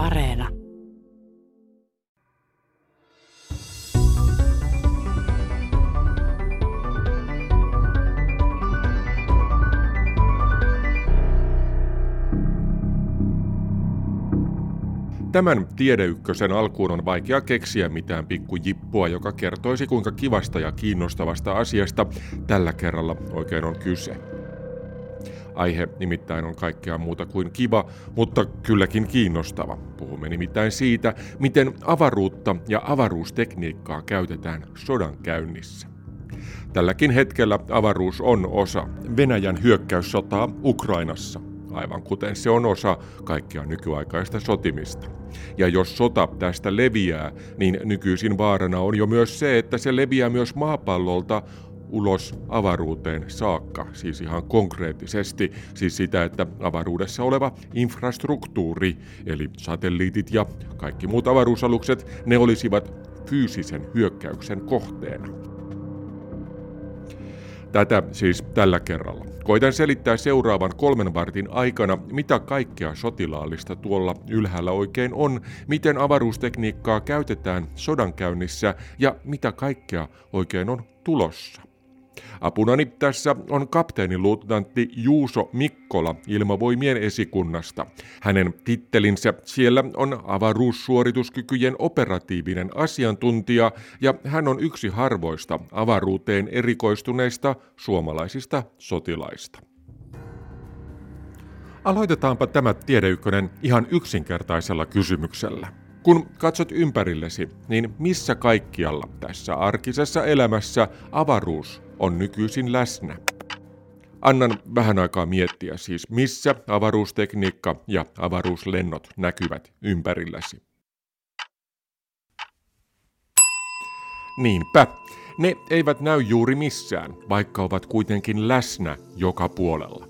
Areena. Tämän tiedeykkösen alkuun on vaikea keksiä mitään pikkujippua, joka kertoisi kuinka kivasta ja kiinnostavasta asiasta tällä kerralla oikein on kyse. Aihe nimittäin on kaikkea muuta kuin kiva, mutta kylläkin kiinnostava. Puhumme nimittäin siitä, miten avaruutta ja avaruustekniikkaa käytetään sodan käynnissä. Tälläkin hetkellä avaruus on osa Venäjän hyökkäyssotaa Ukrainassa aivan kuten se on osa kaikkia nykyaikaista sotimista. Ja jos sota tästä leviää, niin nykyisin vaarana on jo myös se, että se leviää myös maapallolta ulos avaruuteen saakka, siis ihan konkreettisesti, siis sitä, että avaruudessa oleva infrastruktuuri, eli satelliitit ja kaikki muut avaruusalukset, ne olisivat fyysisen hyökkäyksen kohteena. Tätä siis tällä kerralla. Koitan selittää seuraavan kolmen vartin aikana, mitä kaikkea sotilaallista tuolla ylhäällä oikein on, miten avaruustekniikkaa käytetään sodankäynnissä ja mitä kaikkea oikein on tulossa. Apunani tässä on kapteeniluutnantti Juuso Mikkola ilmavoimien esikunnasta. Hänen tittelinsä siellä on avaruussuorituskykyjen operatiivinen asiantuntija ja hän on yksi harvoista avaruuteen erikoistuneista suomalaisista sotilaista. Aloitetaanpa tämä tiedeykkönen ihan yksinkertaisella kysymyksellä. Kun katsot ympärillesi, niin missä kaikkialla tässä arkisessa elämässä avaruus on nykyisin läsnä? Annan vähän aikaa miettiä siis, missä avaruustekniikka ja avaruuslennot näkyvät ympärilläsi. Niinpä, ne eivät näy juuri missään, vaikka ovat kuitenkin läsnä joka puolella.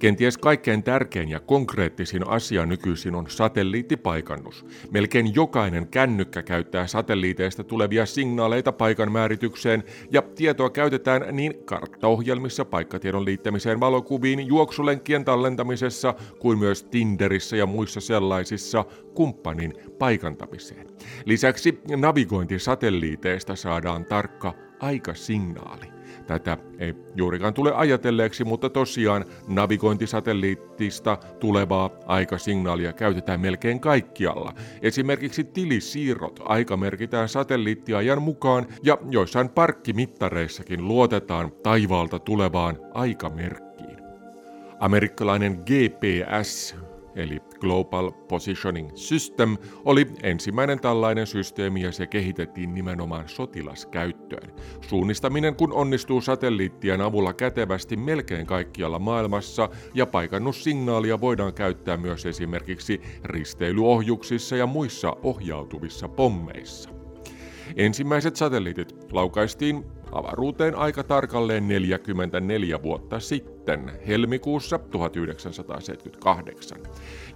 Kenties kaikkein tärkein ja konkreettisin asia nykyisin on satelliittipaikannus. Melkein jokainen kännykkä käyttää satelliiteista tulevia signaaleita paikan määritykseen ja tietoa käytetään niin karttaohjelmissa paikkatiedon liittämiseen valokuviin, juoksulenkkien tallentamisessa kuin myös Tinderissä ja muissa sellaisissa kumppanin paikantamiseen. Lisäksi navigointisatelliiteista saadaan tarkka aikasignaali. Tätä ei juurikaan tule ajatelleeksi, mutta tosiaan navigointisatelliittista tulevaa aikasignaalia käytetään melkein kaikkialla. Esimerkiksi tilisiirrot aika merkitään satelliittiajan mukaan ja joissain parkkimittareissakin luotetaan taivaalta tulevaan aikamerkkiin. Amerikkalainen GPS eli Global Positioning System, oli ensimmäinen tällainen systeemi ja se kehitettiin nimenomaan sotilaskäyttöön. Suunnistaminen kun onnistuu satelliittien avulla kätevästi melkein kaikkialla maailmassa ja paikannussignaalia voidaan käyttää myös esimerkiksi risteilyohjuksissa ja muissa ohjautuvissa pommeissa. Ensimmäiset satelliitit laukaistiin avaruuteen aika tarkalleen 44 vuotta sitten, helmikuussa 1978.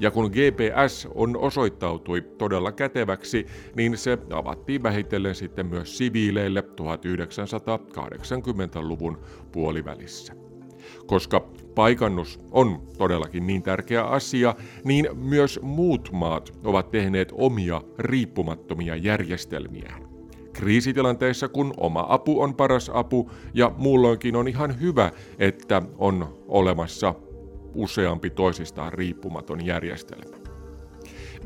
Ja kun GPS on osoittautui todella käteväksi, niin se avattiin vähitellen sitten myös siviileille 1980-luvun puolivälissä. Koska paikannus on todellakin niin tärkeä asia, niin myös muut maat ovat tehneet omia riippumattomia järjestelmiään kriisitilanteissa, kun oma apu on paras apu ja muulloinkin on ihan hyvä, että on olemassa useampi toisistaan riippumaton järjestelmä.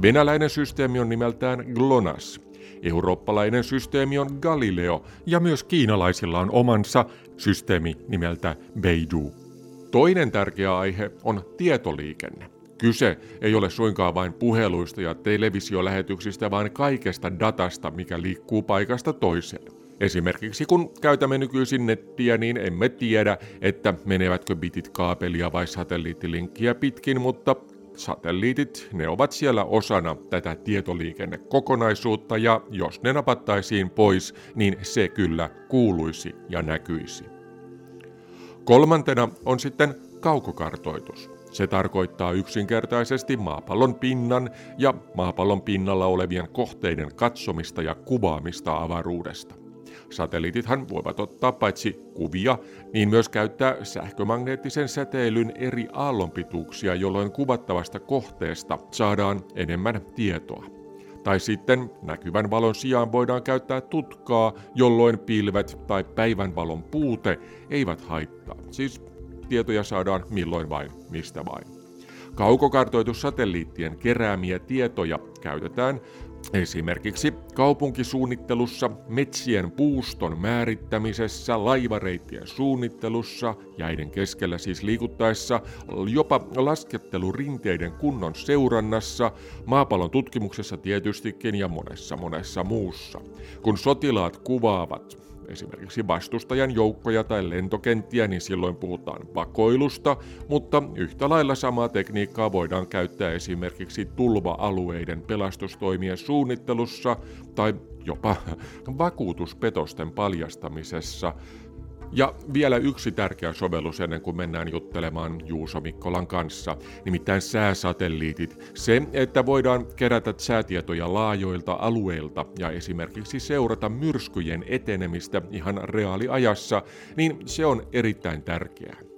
Venäläinen systeemi on nimeltään GLONASS, eurooppalainen systeemi on Galileo ja myös kiinalaisilla on omansa systeemi nimeltä Beidou. Toinen tärkeä aihe on tietoliikenne. Kyse ei ole suinkaan vain puheluista ja televisiolähetyksistä, vaan kaikesta datasta, mikä liikkuu paikasta toiseen. Esimerkiksi kun käytämme nykyisin nettiä, niin emme tiedä, että menevätkö bitit kaapelia vai satelliittilinkkiä pitkin, mutta satelliitit, ne ovat siellä osana tätä tietoliikennekokonaisuutta ja jos ne napattaisiin pois, niin se kyllä kuuluisi ja näkyisi. Kolmantena on sitten kaukokartoitus. Se tarkoittaa yksinkertaisesti maapallon pinnan ja maapallon pinnalla olevien kohteiden katsomista ja kuvaamista avaruudesta. Satelliitithan voivat ottaa paitsi kuvia, niin myös käyttää sähkömagneettisen säteilyn eri aallonpituuksia, jolloin kuvattavasta kohteesta saadaan enemmän tietoa. Tai sitten näkyvän valon sijaan voidaan käyttää tutkaa, jolloin pilvet tai päivänvalon puute eivät haittaa. Siis tietoja saadaan milloin vain, mistä vain. Kaukokartoitussatelliittien keräämiä tietoja käytetään Esimerkiksi kaupunkisuunnittelussa, metsien puuston määrittämisessä, laivareittien suunnittelussa, jäiden keskellä siis liikuttaessa, jopa laskettelurinteiden kunnon seurannassa, maapallon tutkimuksessa tietystikin ja monessa monessa muussa. Kun sotilaat kuvaavat esimerkiksi vastustajan joukkoja tai lentokenttiä, niin silloin puhutaan vakoilusta, mutta yhtä lailla samaa tekniikkaa voidaan käyttää esimerkiksi tulva-alueiden pelastustoimien suunnittelussa tai jopa vakuutuspetosten paljastamisessa ja vielä yksi tärkeä sovellus ennen kuin mennään juttelemaan Juuso Mikkolan kanssa, nimittäin sääsatelliitit. Se, että voidaan kerätä säätietoja laajoilta alueilta ja esimerkiksi seurata myrskyjen etenemistä ihan reaaliajassa, niin se on erittäin tärkeää.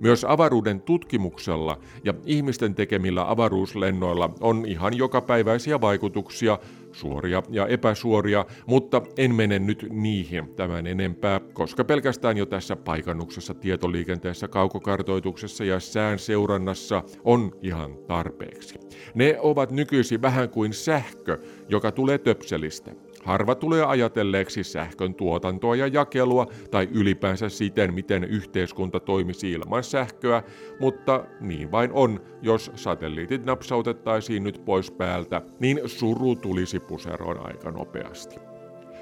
Myös avaruuden tutkimuksella ja ihmisten tekemillä avaruuslennoilla on ihan jokapäiväisiä vaikutuksia, suoria ja epäsuoria, mutta en mene nyt niihin tämän enempää, koska pelkästään jo tässä paikannuksessa, tietoliikenteessä, kaukokartoituksessa ja sään seurannassa on ihan tarpeeksi. Ne ovat nykyisin vähän kuin sähkö, joka tulee töpselistä. Harva tulee ajatelleeksi sähkön tuotantoa ja jakelua tai ylipäänsä siten, miten yhteiskunta toimisi ilman sähköä, mutta niin vain on, jos satelliitit napsautettaisiin nyt pois päältä, niin suru tulisi puseroon aika nopeasti.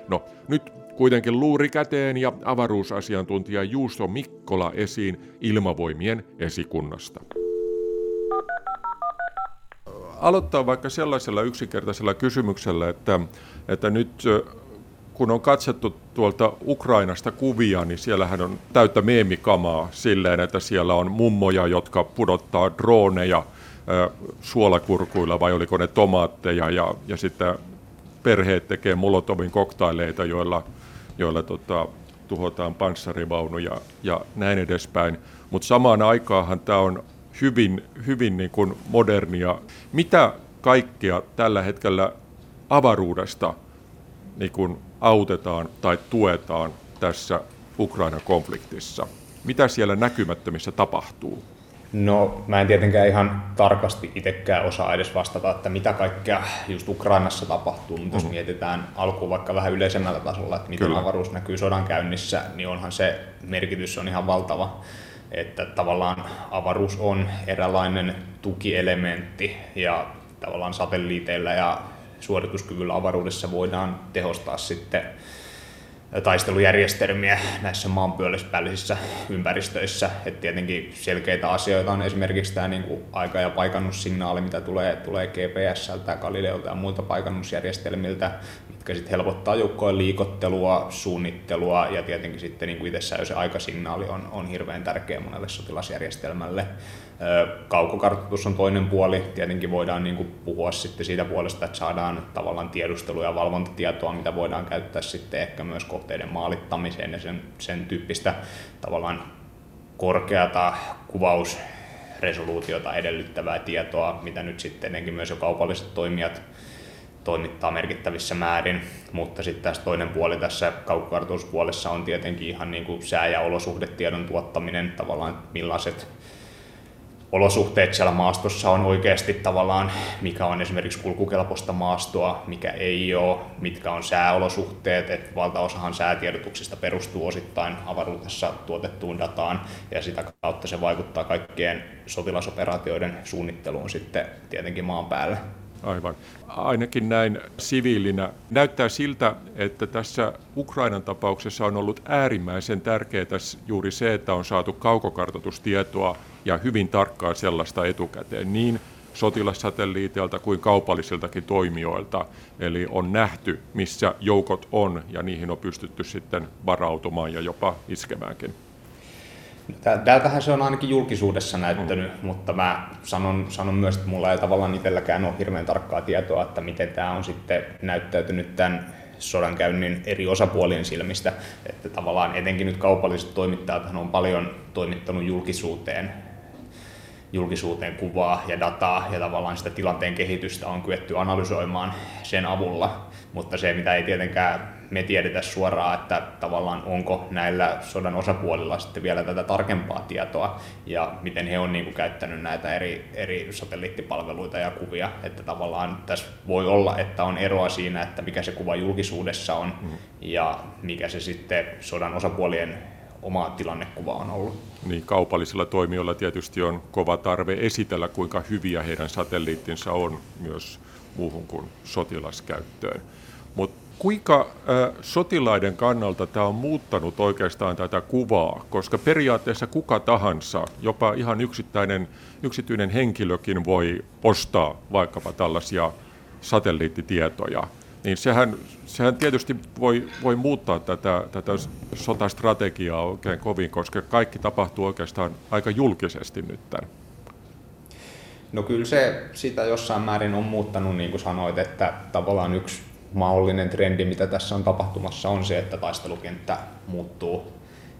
No, nyt kuitenkin luuri käteen ja avaruusasiantuntija Juuso Mikkola esiin ilmavoimien esikunnasta aloittaa vaikka sellaisella yksinkertaisella kysymyksellä, että, että nyt kun on katsettu tuolta Ukrainasta kuvia, niin siellähän on täyttä meemikamaa silleen, että siellä on mummoja, jotka pudottaa droneja suolakurkuilla vai oliko ne tomaatteja ja, ja sitten perheet tekee Molotovin koktaileita, joilla, joilla tota, tuhotaan panssarivaunuja ja näin edespäin. Mutta samaan aikaanhan tämä on hyvin, hyvin niin kuin modernia. Mitä kaikkea tällä hetkellä avaruudesta niin kuin autetaan tai tuetaan tässä Ukrainan konfliktissa? Mitä siellä näkymättömissä tapahtuu? No mä en tietenkään ihan tarkasti itsekään osaa edes vastata, että mitä kaikkea just Ukrainassa tapahtuu, mutta mm-hmm. jos mietitään alkuun vaikka vähän yleisemmällä tasolla, että miten Kyllä. avaruus näkyy sodan käynnissä, niin onhan se merkitys on ihan valtava että tavallaan avaruus on eräänlainen tukielementti ja tavallaan satelliiteilla ja suorituskyvyllä avaruudessa voidaan tehostaa sitten taistelujärjestelmiä näissä maanpyöllisissä ympäristöissä. Et tietenkin selkeitä asioita on esimerkiksi tämä niinku aika- ja paikannussignaali, mitä tulee, tulee GPSltä, Galileolta ja muilta paikannusjärjestelmiltä, mitkä sitten helpottaa joukkojen liikottelua, suunnittelua ja tietenkin sitten niin kuin se aikasignaali on, on hirveän tärkeä monelle sotilasjärjestelmälle. Kaukokartoitus on toinen puoli. Tietenkin voidaan niin kuin puhua sitten siitä puolesta, että saadaan tavallaan tiedustelu- ja valvontatietoa, mitä voidaan käyttää sitten ehkä myös kohteiden maalittamiseen ja sen, sen tyyppistä tavallaan korkeata kuvausresoluutiota edellyttävää tietoa, mitä nyt sitten myös jo kaupalliset toimijat toimittaa merkittävissä määrin, mutta sitten tässä toinen puoli tässä kaukkokartoituspuolessa on tietenkin ihan niin kuin sää- ja olosuhdetiedon tuottaminen, tavallaan millaiset olosuhteet siellä maastossa on oikeasti tavallaan, mikä on esimerkiksi kulkukelpoista maastoa, mikä ei ole, mitkä on sääolosuhteet, että valtaosahan säätiedotuksista perustuu osittain avaruudessa tuotettuun dataan ja sitä kautta se vaikuttaa kaikkien sotilasoperaatioiden suunnitteluun sitten tietenkin maan päälle. Aivan. Ainakin näin siviilinä. Näyttää siltä, että tässä Ukrainan tapauksessa on ollut äärimmäisen tärkeää juuri se, että on saatu kaukokartoitustietoa ja hyvin tarkkaa sellaista etukäteen niin sotilassatelliiteilta kuin kaupallisiltakin toimijoilta. Eli on nähty, missä joukot on ja niihin on pystytty sitten varautumaan ja jopa iskemäänkin. Tältähän se on ainakin julkisuudessa näyttänyt, mm. mutta mä sanon, sanon myös, että mulla ei tavallaan itselläkään ole hirveän tarkkaa tietoa, että miten tämä on sitten näyttäytynyt tämän sodankäynnin eri osapuolien silmistä, että tavallaan etenkin nyt kaupalliset toimittajat on paljon toimittanut julkisuuteen julkisuuteen kuvaa ja dataa ja tavallaan sitä tilanteen kehitystä on kyetty analysoimaan sen avulla, mutta se mitä ei tietenkään me tiedetä suoraan, että tavallaan onko näillä sodan osapuolilla sitten vielä tätä tarkempaa tietoa ja miten he on niin kuin käyttänyt näitä eri, eri satelliittipalveluita ja kuvia, että tavallaan tässä voi olla, että on eroa siinä, että mikä se kuva julkisuudessa on mm. ja mikä se sitten sodan osapuolien oma tilannekuva on ollut. Niin, kaupallisilla toimijoilla tietysti on kova tarve esitellä, kuinka hyviä heidän satelliittinsa on myös muuhun kuin sotilaskäyttöön. Mutta kuinka äh, sotilaiden kannalta tämä on muuttanut oikeastaan tätä kuvaa, koska periaatteessa kuka tahansa, jopa ihan yksittäinen, yksityinen henkilökin voi ostaa vaikkapa tällaisia satelliittitietoja – niin sehän, sehän tietysti voi, voi muuttaa tätä, tätä sotastrategiaa oikein kovin, koska kaikki tapahtuu oikeastaan aika julkisesti nyt tämän. No kyllä se sitä jossain määrin on muuttanut, niin kuin sanoit, että tavallaan yksi mahdollinen trendi, mitä tässä on tapahtumassa, on se, että taistelukenttä muuttuu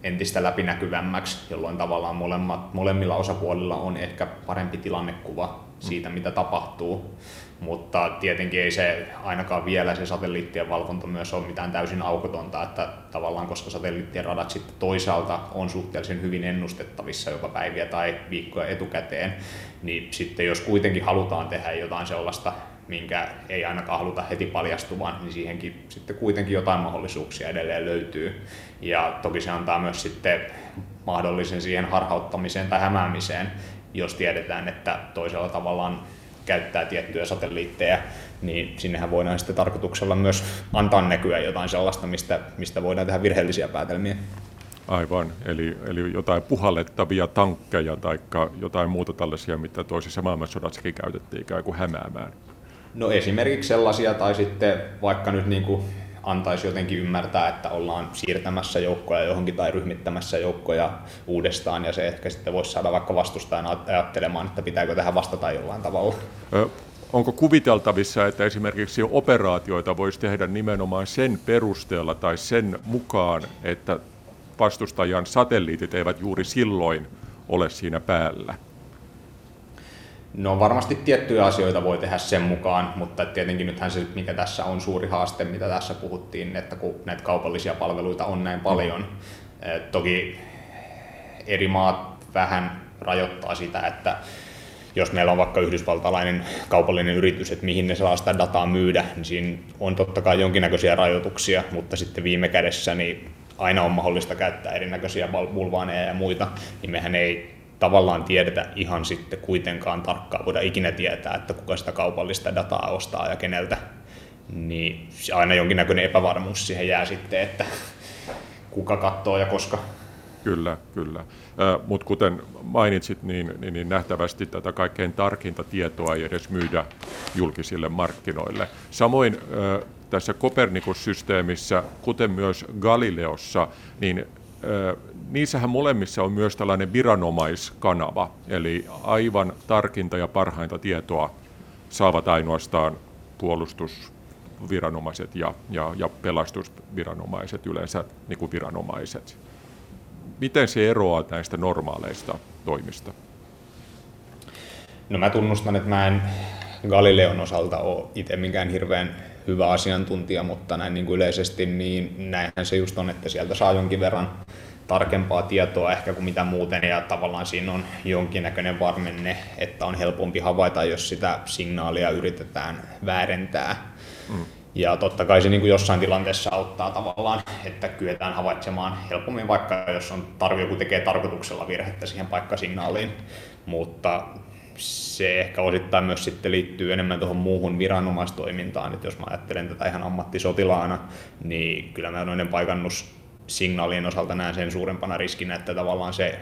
entistä läpinäkyvämmäksi, jolloin tavallaan molemmat, molemmilla osapuolilla on ehkä parempi tilannekuva siitä, mitä tapahtuu. Mutta tietenkin ei se ainakaan vielä se satelliittien valvonta myös ole mitään täysin aukotonta, että tavallaan koska satelliittien radat sitten toisaalta on suhteellisen hyvin ennustettavissa jopa päiviä tai viikkoja etukäteen, niin sitten jos kuitenkin halutaan tehdä jotain sellaista, minkä ei ainakaan haluta heti paljastuvan, niin siihenkin sitten kuitenkin jotain mahdollisuuksia edelleen löytyy. Ja toki se antaa myös sitten mahdollisen siihen harhauttamiseen tai hämäämiseen, jos tiedetään, että toisella tavallaan käyttää tiettyjä satelliitteja, niin sinnehän voidaan sitten tarkoituksella myös antaa näkyä jotain sellaista, mistä, mistä voidaan tehdä virheellisiä päätelmiä. Aivan, eli, eli jotain puhallettavia tankkeja tai jotain muuta tällaisia, mitä toisessa maailmansodassakin käytettiin ikään kuin hämäämään. No esimerkiksi sellaisia, tai sitten vaikka nyt niin kuin antaisi jotenkin ymmärtää, että ollaan siirtämässä joukkoja johonkin tai ryhmittämässä joukkoja uudestaan, ja se ehkä sitten voisi saada vaikka vastustajan ajattelemaan, että pitääkö tähän vastata jollain tavalla. Onko kuviteltavissa, että esimerkiksi operaatioita voisi tehdä nimenomaan sen perusteella tai sen mukaan, että vastustajan satelliitit eivät juuri silloin ole siinä päällä? No varmasti tiettyjä asioita voi tehdä sen mukaan, mutta tietenkin nythän se, mikä tässä on suuri haaste, mitä tässä puhuttiin, että kun näitä kaupallisia palveluita on näin paljon, toki eri maat vähän rajoittaa sitä, että jos meillä on vaikka yhdysvaltalainen kaupallinen yritys, että mihin ne saa sitä dataa myydä, niin siinä on totta kai jonkinnäköisiä rajoituksia, mutta sitten viime kädessä niin aina on mahdollista käyttää erinäköisiä bulvaaneja ja muita, niin mehän ei tavallaan tiedetä ihan sitten kuitenkaan tarkkaan, voida ikinä tietää, että kuka sitä kaupallista dataa ostaa ja keneltä, niin aina jonkinnäköinen epävarmuus siihen jää sitten, että kuka katsoo ja koska. Kyllä, kyllä. Mutta kuten mainitsit, niin, niin, niin nähtävästi tätä kaikkein tarkinta tietoa ei edes myydä julkisille markkinoille. Samoin tässä Kopernikus-systeemissä, kuten myös Galileossa, niin niissähän molemmissa on myös tällainen viranomaiskanava, eli aivan tarkinta ja parhainta tietoa saavat ainoastaan puolustusviranomaiset ja, ja, ja pelastusviranomaiset, yleensä niin kuin viranomaiset. Miten se eroaa näistä normaaleista toimista? No mä tunnustan, että mä en Galileon osalta ole itse mikään hirveän hyvä asiantuntija, mutta näin niin kuin yleisesti niin näinhän se just on, että sieltä saa jonkin verran tarkempaa tietoa ehkä kuin mitä muuten ja tavallaan siinä on jonkinnäköinen varmenne, että on helpompi havaita, jos sitä signaalia yritetään väärentää. Mm. Ja totta kai se niin kuin jossain tilanteessa auttaa tavallaan, että kyetään havaitsemaan helpommin, vaikka jos on tarvi, joku tekee tarkoituksella virhettä siihen paikkasignaaliin. Mutta se ehkä osittain myös sitten liittyy enemmän tuohon muuhun viranomaistoimintaan, että jos mä ajattelen tätä ihan ammattisotilaana, niin kyllä mä noiden paikannussignaalien osalta näen sen suurempana riskinä, että tavallaan se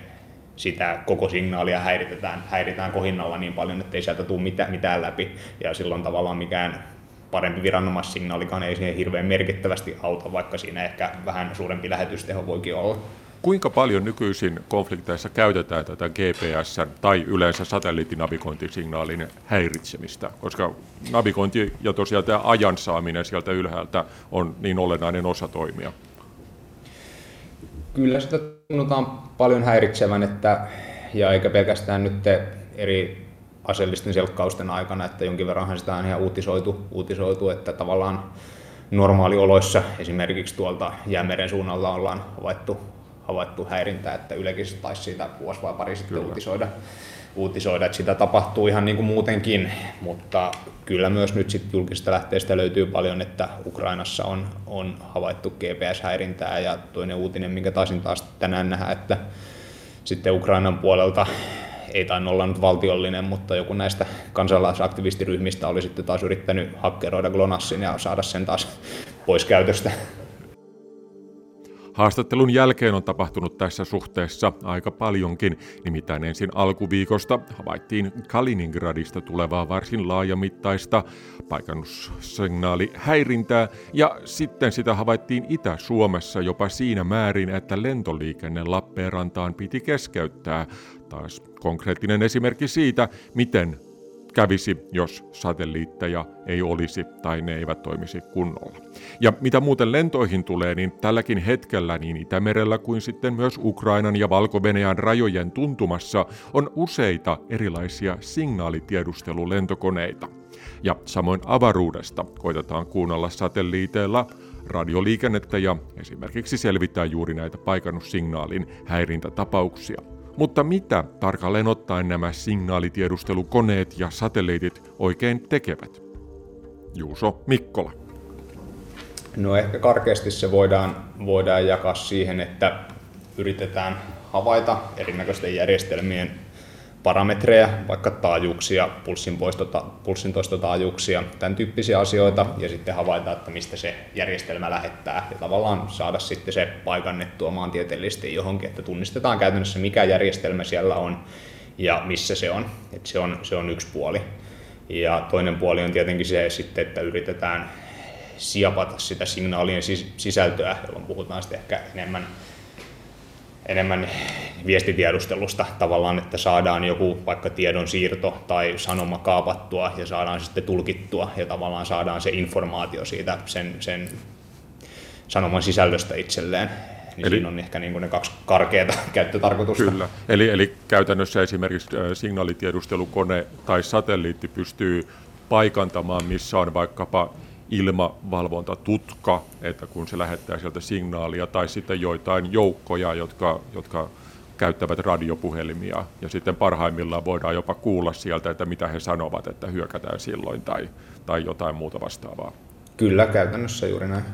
sitä koko signaalia häiritään, häiritään kohinnalla niin paljon, että ei sieltä tule mitään, mitään läpi. Ja silloin tavallaan mikään parempi viranomaissignaalikaan ei siihen hirveän merkittävästi auta, vaikka siinä ehkä vähän suurempi lähetysteho voikin olla. Kuinka paljon nykyisin konflikteissa käytetään tätä GPS tai yleensä satelliittinavigointisignaalin häiritsemistä? Koska navigointi ja tosiaan tämä ajan saaminen sieltä ylhäältä on niin olennainen osa toimia. Kyllä sitä tunnutaan paljon häiritsevän, että, ja eikä pelkästään nyt eri aseellisten selkkausten aikana, että jonkin verranhan sitä on ihan uutisoitu, uutisoitu että tavallaan normaalioloissa esimerkiksi tuolta Jäämeren suunnalla ollaan havaittu, havaittu häirintää, että Ylekin taisi siitä vuosi vai pari sitten uutisoida, uutisoida, että sitä tapahtuu ihan niin kuin muutenkin, mutta kyllä myös nyt sitten julkisista lähteistä löytyy paljon, että Ukrainassa on, on havaittu GPS-häirintää ja toinen uutinen, minkä taisin taas tänään nähdä, että sitten Ukrainan puolelta ei tainnut olla nyt valtiollinen, mutta joku näistä kansalaisaktivistiryhmistä oli sitten taas yrittänyt hakkeroida GLONASSin ja saada sen taas pois käytöstä. Haastattelun jälkeen on tapahtunut tässä suhteessa aika paljonkin, nimittäin ensin alkuviikosta havaittiin Kaliningradista tulevaa varsin laajamittaista paikannussignaali häirintää ja sitten sitä havaittiin Itä-Suomessa jopa siinä määrin, että lentoliikenne Lappeenrantaan piti keskeyttää. Taas konkreettinen esimerkki siitä, miten kävisi, jos satelliitteja ei olisi tai ne eivät toimisi kunnolla. Ja mitä muuten lentoihin tulee, niin tälläkin hetkellä niin Itämerellä kuin sitten myös Ukrainan ja valko rajojen tuntumassa on useita erilaisia signaalitiedustelulentokoneita. Ja samoin avaruudesta koitetaan kuunnella satelliiteilla radioliikennettä ja esimerkiksi selvittää juuri näitä paikannussignaalin häirintätapauksia. Mutta mitä tarkalleen ottaen nämä signaalitiedustelukoneet ja satelliitit oikein tekevät? Juuso Mikkola. No ehkä karkeasti se voidaan, voidaan jakaa siihen, että yritetään havaita erinäköisten järjestelmien parametreja, vaikka taajuuksia, pulssintoistotaajuuksia, tämän tyyppisiä asioita, ja sitten havaita, että mistä se järjestelmä lähettää, ja tavallaan saada sitten se paikannettua maantieteellisesti johonkin, että tunnistetaan käytännössä mikä järjestelmä siellä on ja missä se on. että se, on se on yksi puoli. Ja toinen puoli on tietenkin se sitten, että yritetään siapata sitä signaalien sisältöä, jolloin puhutaan sitten ehkä enemmän enemmän viestitiedustelusta tavallaan, että saadaan joku vaikka tiedon siirto tai sanoma kaapattua ja saadaan sitten tulkittua ja tavallaan saadaan se informaatio siitä sen, sen sanoman sisällöstä itselleen. Niin eli, siinä on ehkä niin ne kaksi karkeata käyttötarkoitusta. Kyllä. Eli, eli käytännössä esimerkiksi signaalitiedustelukone tai satelliitti pystyy paikantamaan, missä on vaikkapa ilmavalvontatutka, että kun se lähettää sieltä signaalia, tai sitten joitain joukkoja, jotka, jotka käyttävät radiopuhelimia, ja sitten parhaimmillaan voidaan jopa kuulla sieltä, että mitä he sanovat, että hyökätään silloin, tai, tai jotain muuta vastaavaa. Kyllä, käytännössä juuri näin.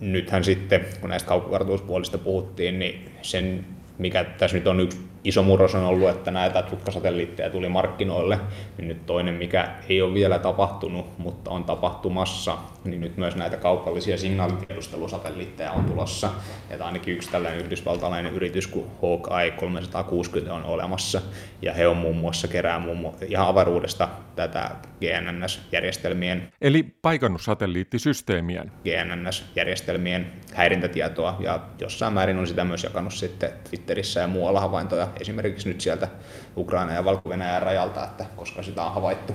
Nythän sitten, kun näistä kaukkokartoituspuolista puhuttiin, niin sen mikä tässä nyt on yksi iso murros on ollut, että näitä tutkasatelliitteja tuli markkinoille, niin nyt toinen, mikä ei ole vielä tapahtunut, mutta on tapahtumassa, niin nyt myös näitä kaupallisia signaalitiedustelusatelliitteja on tulossa. Ja ainakin yksi tällainen yhdysvaltalainen yritys kuin Hawkeye 360 on olemassa, ja he on muun muassa kerää muun muassa ihan avaruudesta tätä GNNS-järjestelmien. Eli paikannussatelliittisysteemien. GNNS-järjestelmien häirintätietoa, ja jossain määrin on sitä myös jakanut sitten Twitterissä ja muualla havaintoja, esimerkiksi nyt sieltä Ukraina ja valko rajalta, että koska sitä on havaittu.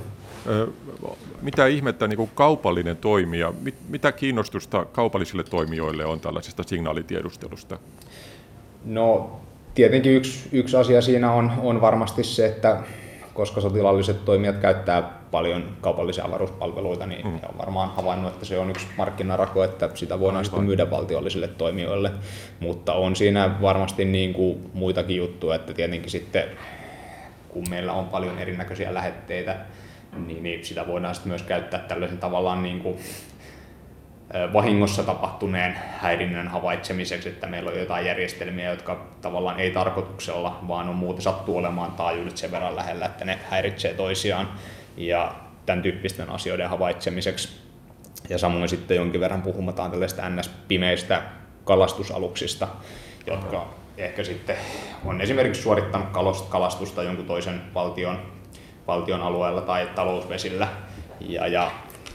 Mitä ihmettä niin kuin kaupallinen toimija, mitä kiinnostusta kaupallisille toimijoille on tällaisesta signaalitiedustelusta? No tietenkin yksi, yksi asia siinä on, on varmasti se, että koska sotilaalliset toimijat käyttää paljon kaupallisia avaruuspalveluita, niin mm. he on varmaan havainnut, että se on yksi markkinarako, että sitä voidaan sitten myydä valtiollisille toimijoille. Mutta on siinä varmasti niin kuin muitakin juttuja, että tietenkin sitten kun meillä on paljon erinäköisiä lähetteitä, niin, niin sitä voidaan sitten myös käyttää tällaisen tavallaan niin kuin vahingossa tapahtuneen häirinnän havaitsemiseksi, että meillä on jotain järjestelmiä, jotka tavallaan ei tarkoituksella, vaan on muuten sattuu olemaan taajuudet sen verran lähellä, että ne häiritsee toisiaan ja tämän tyyppisten asioiden havaitsemiseksi. Ja samoin sitten jonkin verran puhumataan tällaista NS-pimeistä kalastusaluksista, jotka ehkä sitten on esimerkiksi suorittanut kalastusta jonkun toisen valtion, valtion alueella tai talousvesillä. Ja, ja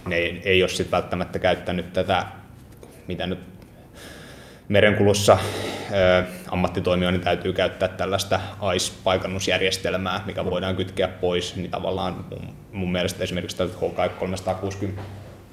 ne ei, ei ole sitten välttämättä käyttänyt tätä, mitä nyt merenkulussa ammattitoimijoiden täytyy käyttää tällaista AIS-paikannusjärjestelmää, mikä voidaan kytkeä pois, niin tavallaan mun, mielestä esimerkiksi HK360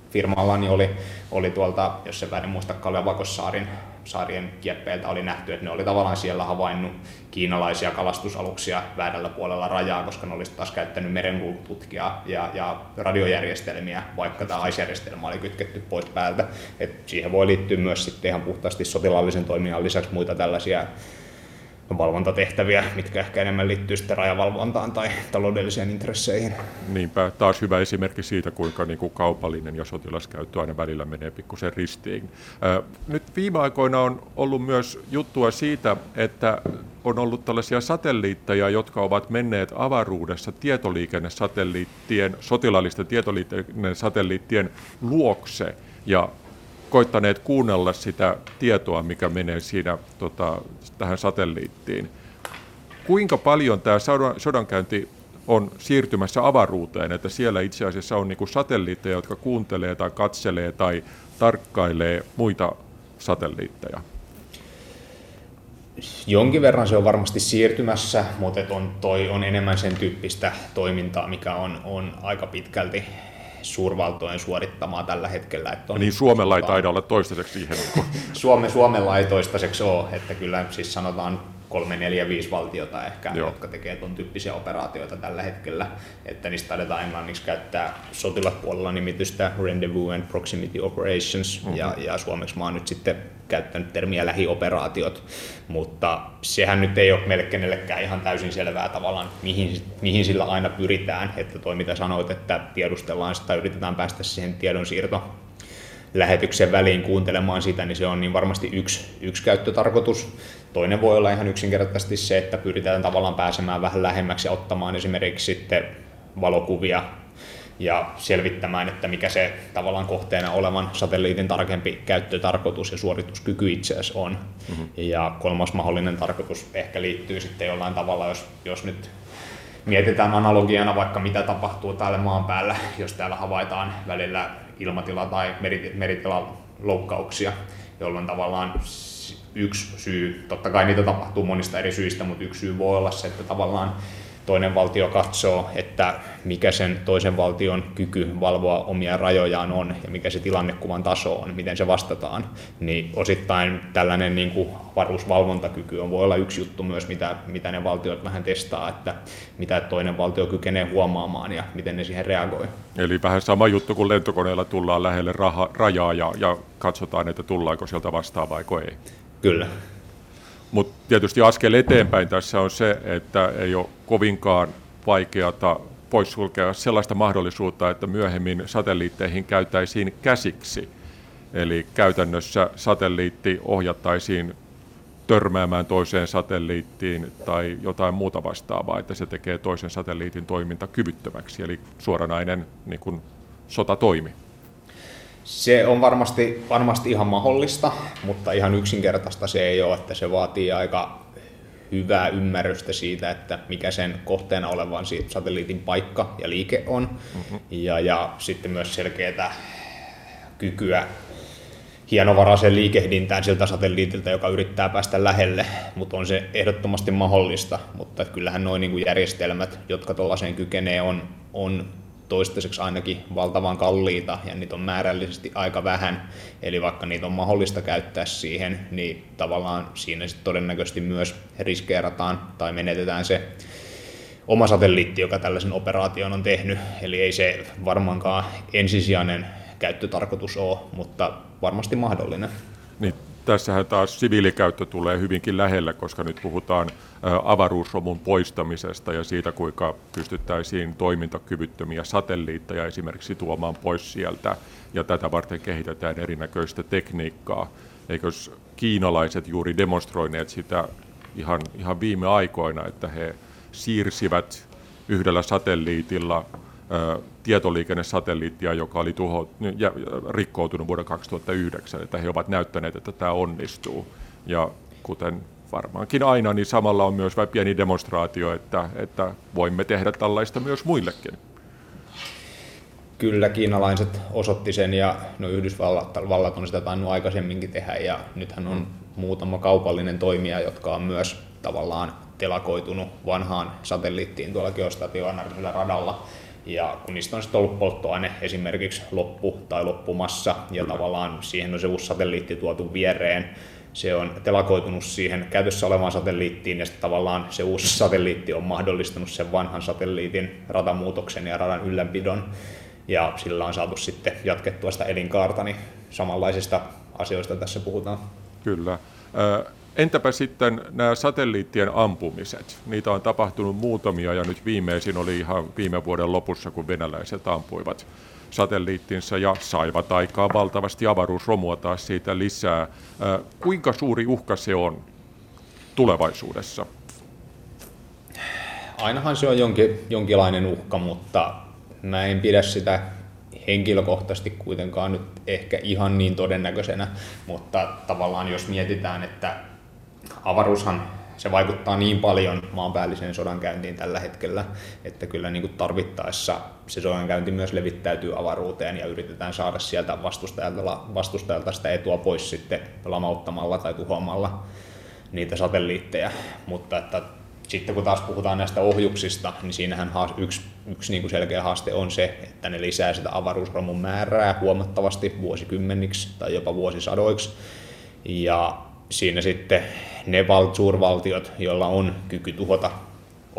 firmalla niin oli, oli tuolta, jos se väärin muista, Kalevakosaarin saarien kieppeiltä oli nähty, että ne oli tavallaan siellä havainnut kiinalaisia kalastusaluksia väärällä puolella rajaa, koska ne olisivat taas käyttänyt merenkulkututkia ja, ja radiojärjestelmiä, vaikka tämä AIS-järjestelmä oli kytketty pois päältä. Et siihen voi liittyä myös sitten ihan puhtaasti sotilaallisen toiminnan lisäksi muita tällaisia valvontatehtäviä, mitkä ehkä enemmän liittyy sitten rajavalvontaan tai taloudellisiin intresseihin. Niinpä, taas hyvä esimerkki siitä, kuinka niin kuin kaupallinen ja sotilaskäyttö aina välillä menee pikkusen ristiin. Nyt viime aikoina on ollut myös juttua siitä, että on ollut tällaisia satelliitteja, jotka ovat menneet avaruudessa tietoliikennesatelliittien, sotilaallisten tietoliikennesatelliittien luokse ja koittaneet kuunnella sitä tietoa, mikä menee siinä tota, tähän satelliittiin. Kuinka paljon tämä sodankäynti on siirtymässä avaruuteen, että siellä itse asiassa on niin satelliitteja, jotka kuuntelee tai katselee tai tarkkailee muita satelliitteja? Jonkin verran se on varmasti siirtymässä, mutta on, toi on enemmän sen tyyppistä toimintaa, mikä on, on aika pitkälti suurvaltojen suorittamaa tällä hetkellä. Että on niin Suomella ei taida olla toistaiseksi siihen. Suome, Suomella ei toistaiseksi ole, että kyllä siis sanotaan kolme, neljä, viisi valtiota ehkä, Joo. jotka tekee tuon tyyppisiä operaatioita tällä hetkellä. Että niistä taidetaan englanniksi käyttää sotilaspuolella nimitystä Rendezvous and Proximity Operations, mm-hmm. ja, ja suomeksi mä oon nyt sitten käyttänyt termiä lähioperaatiot, mutta sehän nyt ei ole meille kenellekään ihan täysin selvää tavallaan, mihin, mihin sillä aina pyritään, että toi mitä sanoit, että tiedustellaan sitä, yritetään päästä siihen tiedonsiirto lähetyksen väliin kuuntelemaan sitä, niin se on niin varmasti yksi, yksi käyttötarkoitus. Toinen voi olla ihan yksinkertaisesti se, että pyritään tavallaan pääsemään vähän lähemmäksi ja ottamaan esimerkiksi sitten valokuvia ja selvittämään, että mikä se tavallaan kohteena olevan satelliitin tarkempi käyttötarkoitus ja suorituskyky itse asiassa on. Mm-hmm. Ja kolmas mahdollinen tarkoitus ehkä liittyy sitten jollain tavalla, jos, jos nyt mietitään analogiana vaikka mitä tapahtuu täällä maan päällä, jos täällä havaitaan välillä ilmatila- tai meritila loukkauksia, jolloin tavallaan yksi syy, totta kai niitä tapahtuu monista eri syistä, mutta yksi syy voi olla se, että tavallaan toinen valtio katsoo, että mikä sen toisen valtion kyky valvoa omia rajojaan on ja mikä se tilannekuvan taso on, miten se vastataan, niin osittain tällainen niin kuin varusvalvontakyky on, voi olla yksi juttu myös, mitä, mitä ne valtiot vähän testaa, että mitä toinen valtio kykenee huomaamaan ja miten ne siihen reagoi. Eli vähän sama juttu kuin lentokoneella tullaan lähelle raha, rajaa ja, ja katsotaan, että tullaanko sieltä vastaan vai ei. Kyllä. Mutta tietysti askel eteenpäin tässä on se, että ei ole kovinkaan vaikeata poissulkea sellaista mahdollisuutta, että myöhemmin satelliitteihin käytäisiin käsiksi. Eli käytännössä satelliitti ohjattaisiin törmäämään toiseen satelliittiin tai jotain muuta vastaavaa, että se tekee toisen satelliitin toiminta kyvyttömäksi, eli suoranainen niin kuin, sotatoimi. Se on varmasti, varmasti ihan mahdollista, mutta ihan yksinkertaista se ei ole, että se vaatii aika hyvää ymmärrystä siitä, että mikä sen kohteena olevan satelliitin paikka ja liike on, mm-hmm. ja, ja sitten myös selkeää kykyä hienovaraisen liikehdintään siltä satelliitilta, joka yrittää päästä lähelle, mutta on se ehdottomasti mahdollista, mutta kyllähän noin niin järjestelmät, jotka tuollaiseen kykenee, on, on toistaiseksi ainakin valtavan kalliita ja niitä on määrällisesti aika vähän. Eli vaikka niitä on mahdollista käyttää siihen, niin tavallaan siinä sitten todennäköisesti myös riskeerataan tai menetetään se oma satelliitti, joka tällaisen operaation on tehnyt. Eli ei se varmaankaan ensisijainen käyttötarkoitus ole, mutta varmasti mahdollinen. Niin, tässähän taas siviilikäyttö tulee hyvinkin lähellä, koska nyt puhutaan avaruusromun poistamisesta ja siitä, kuinka pystyttäisiin toimintakyvyttömiä satelliitteja esimerkiksi tuomaan pois sieltä. Ja tätä varten kehitetään erinäköistä tekniikkaa. Eikös kiinalaiset juuri demonstroineet sitä ihan, ihan viime aikoina, että he siirsivät yhdellä satelliitilla tietoliikennesatelliittia, joka oli tuho, ja, rikkoutunut vuonna 2009, että he ovat näyttäneet, että tämä onnistuu. Ja kuten varmaankin aina, niin samalla on myös pieni demonstraatio, että, että voimme tehdä tällaista myös muillekin. Kyllä kiinalaiset osoitti sen ja no Yhdysvallat on sitä tainnut aikaisemminkin tehdä ja nythän on muutama kaupallinen toimija, jotka on myös tavallaan telakoitunut vanhaan satelliittiin tuolla geostationaarisella radalla. Ja kun niistä on sitten ollut polttoaine esimerkiksi loppu tai loppumassa ja Kyllä. tavallaan siihen on se uusi satelliitti tuotu viereen, se on telakoitunut siihen käytössä olevaan satelliittiin ja sitten tavallaan se uusi satelliitti on mahdollistanut sen vanhan satelliitin ratamuutoksen ja radan ylläpidon ja sillä on saatu sitten jatkettua sitä elinkaarta, niin samanlaisista asioista tässä puhutaan. Kyllä. Entäpä sitten nämä satelliittien ampumiset? Niitä on tapahtunut muutamia ja nyt viimeisin oli ihan viime vuoden lopussa, kun venäläiset ampuivat satelliittinsa ja saivat aikaa valtavasti avaruusromua taas siitä lisää. Kuinka suuri uhka se on tulevaisuudessa? Ainahan se on jonkin, jonkinlainen uhka, mutta mä en pidä sitä henkilökohtaisesti kuitenkaan nyt ehkä ihan niin todennäköisenä, mutta tavallaan jos mietitään, että avaruushan se vaikuttaa niin paljon maanpäälliseen sodankäyntiin tällä hetkellä, että kyllä niin kuin tarvittaessa se sodankäynti myös levittäytyy avaruuteen ja yritetään saada sieltä vastustajalta, vastustajalta sitä etua pois sitten lamauttamalla tai tuhoamalla niitä satelliitteja, mutta että sitten kun taas puhutaan näistä ohjuksista, niin siinähän yksi, yksi niin kuin selkeä haaste on se, että ne lisää sitä avaruusromun määrää huomattavasti vuosikymmeniksi tai jopa vuosisadoiksi. Ja siinä sitten ne val- suurvaltiot, joilla on kyky tuhota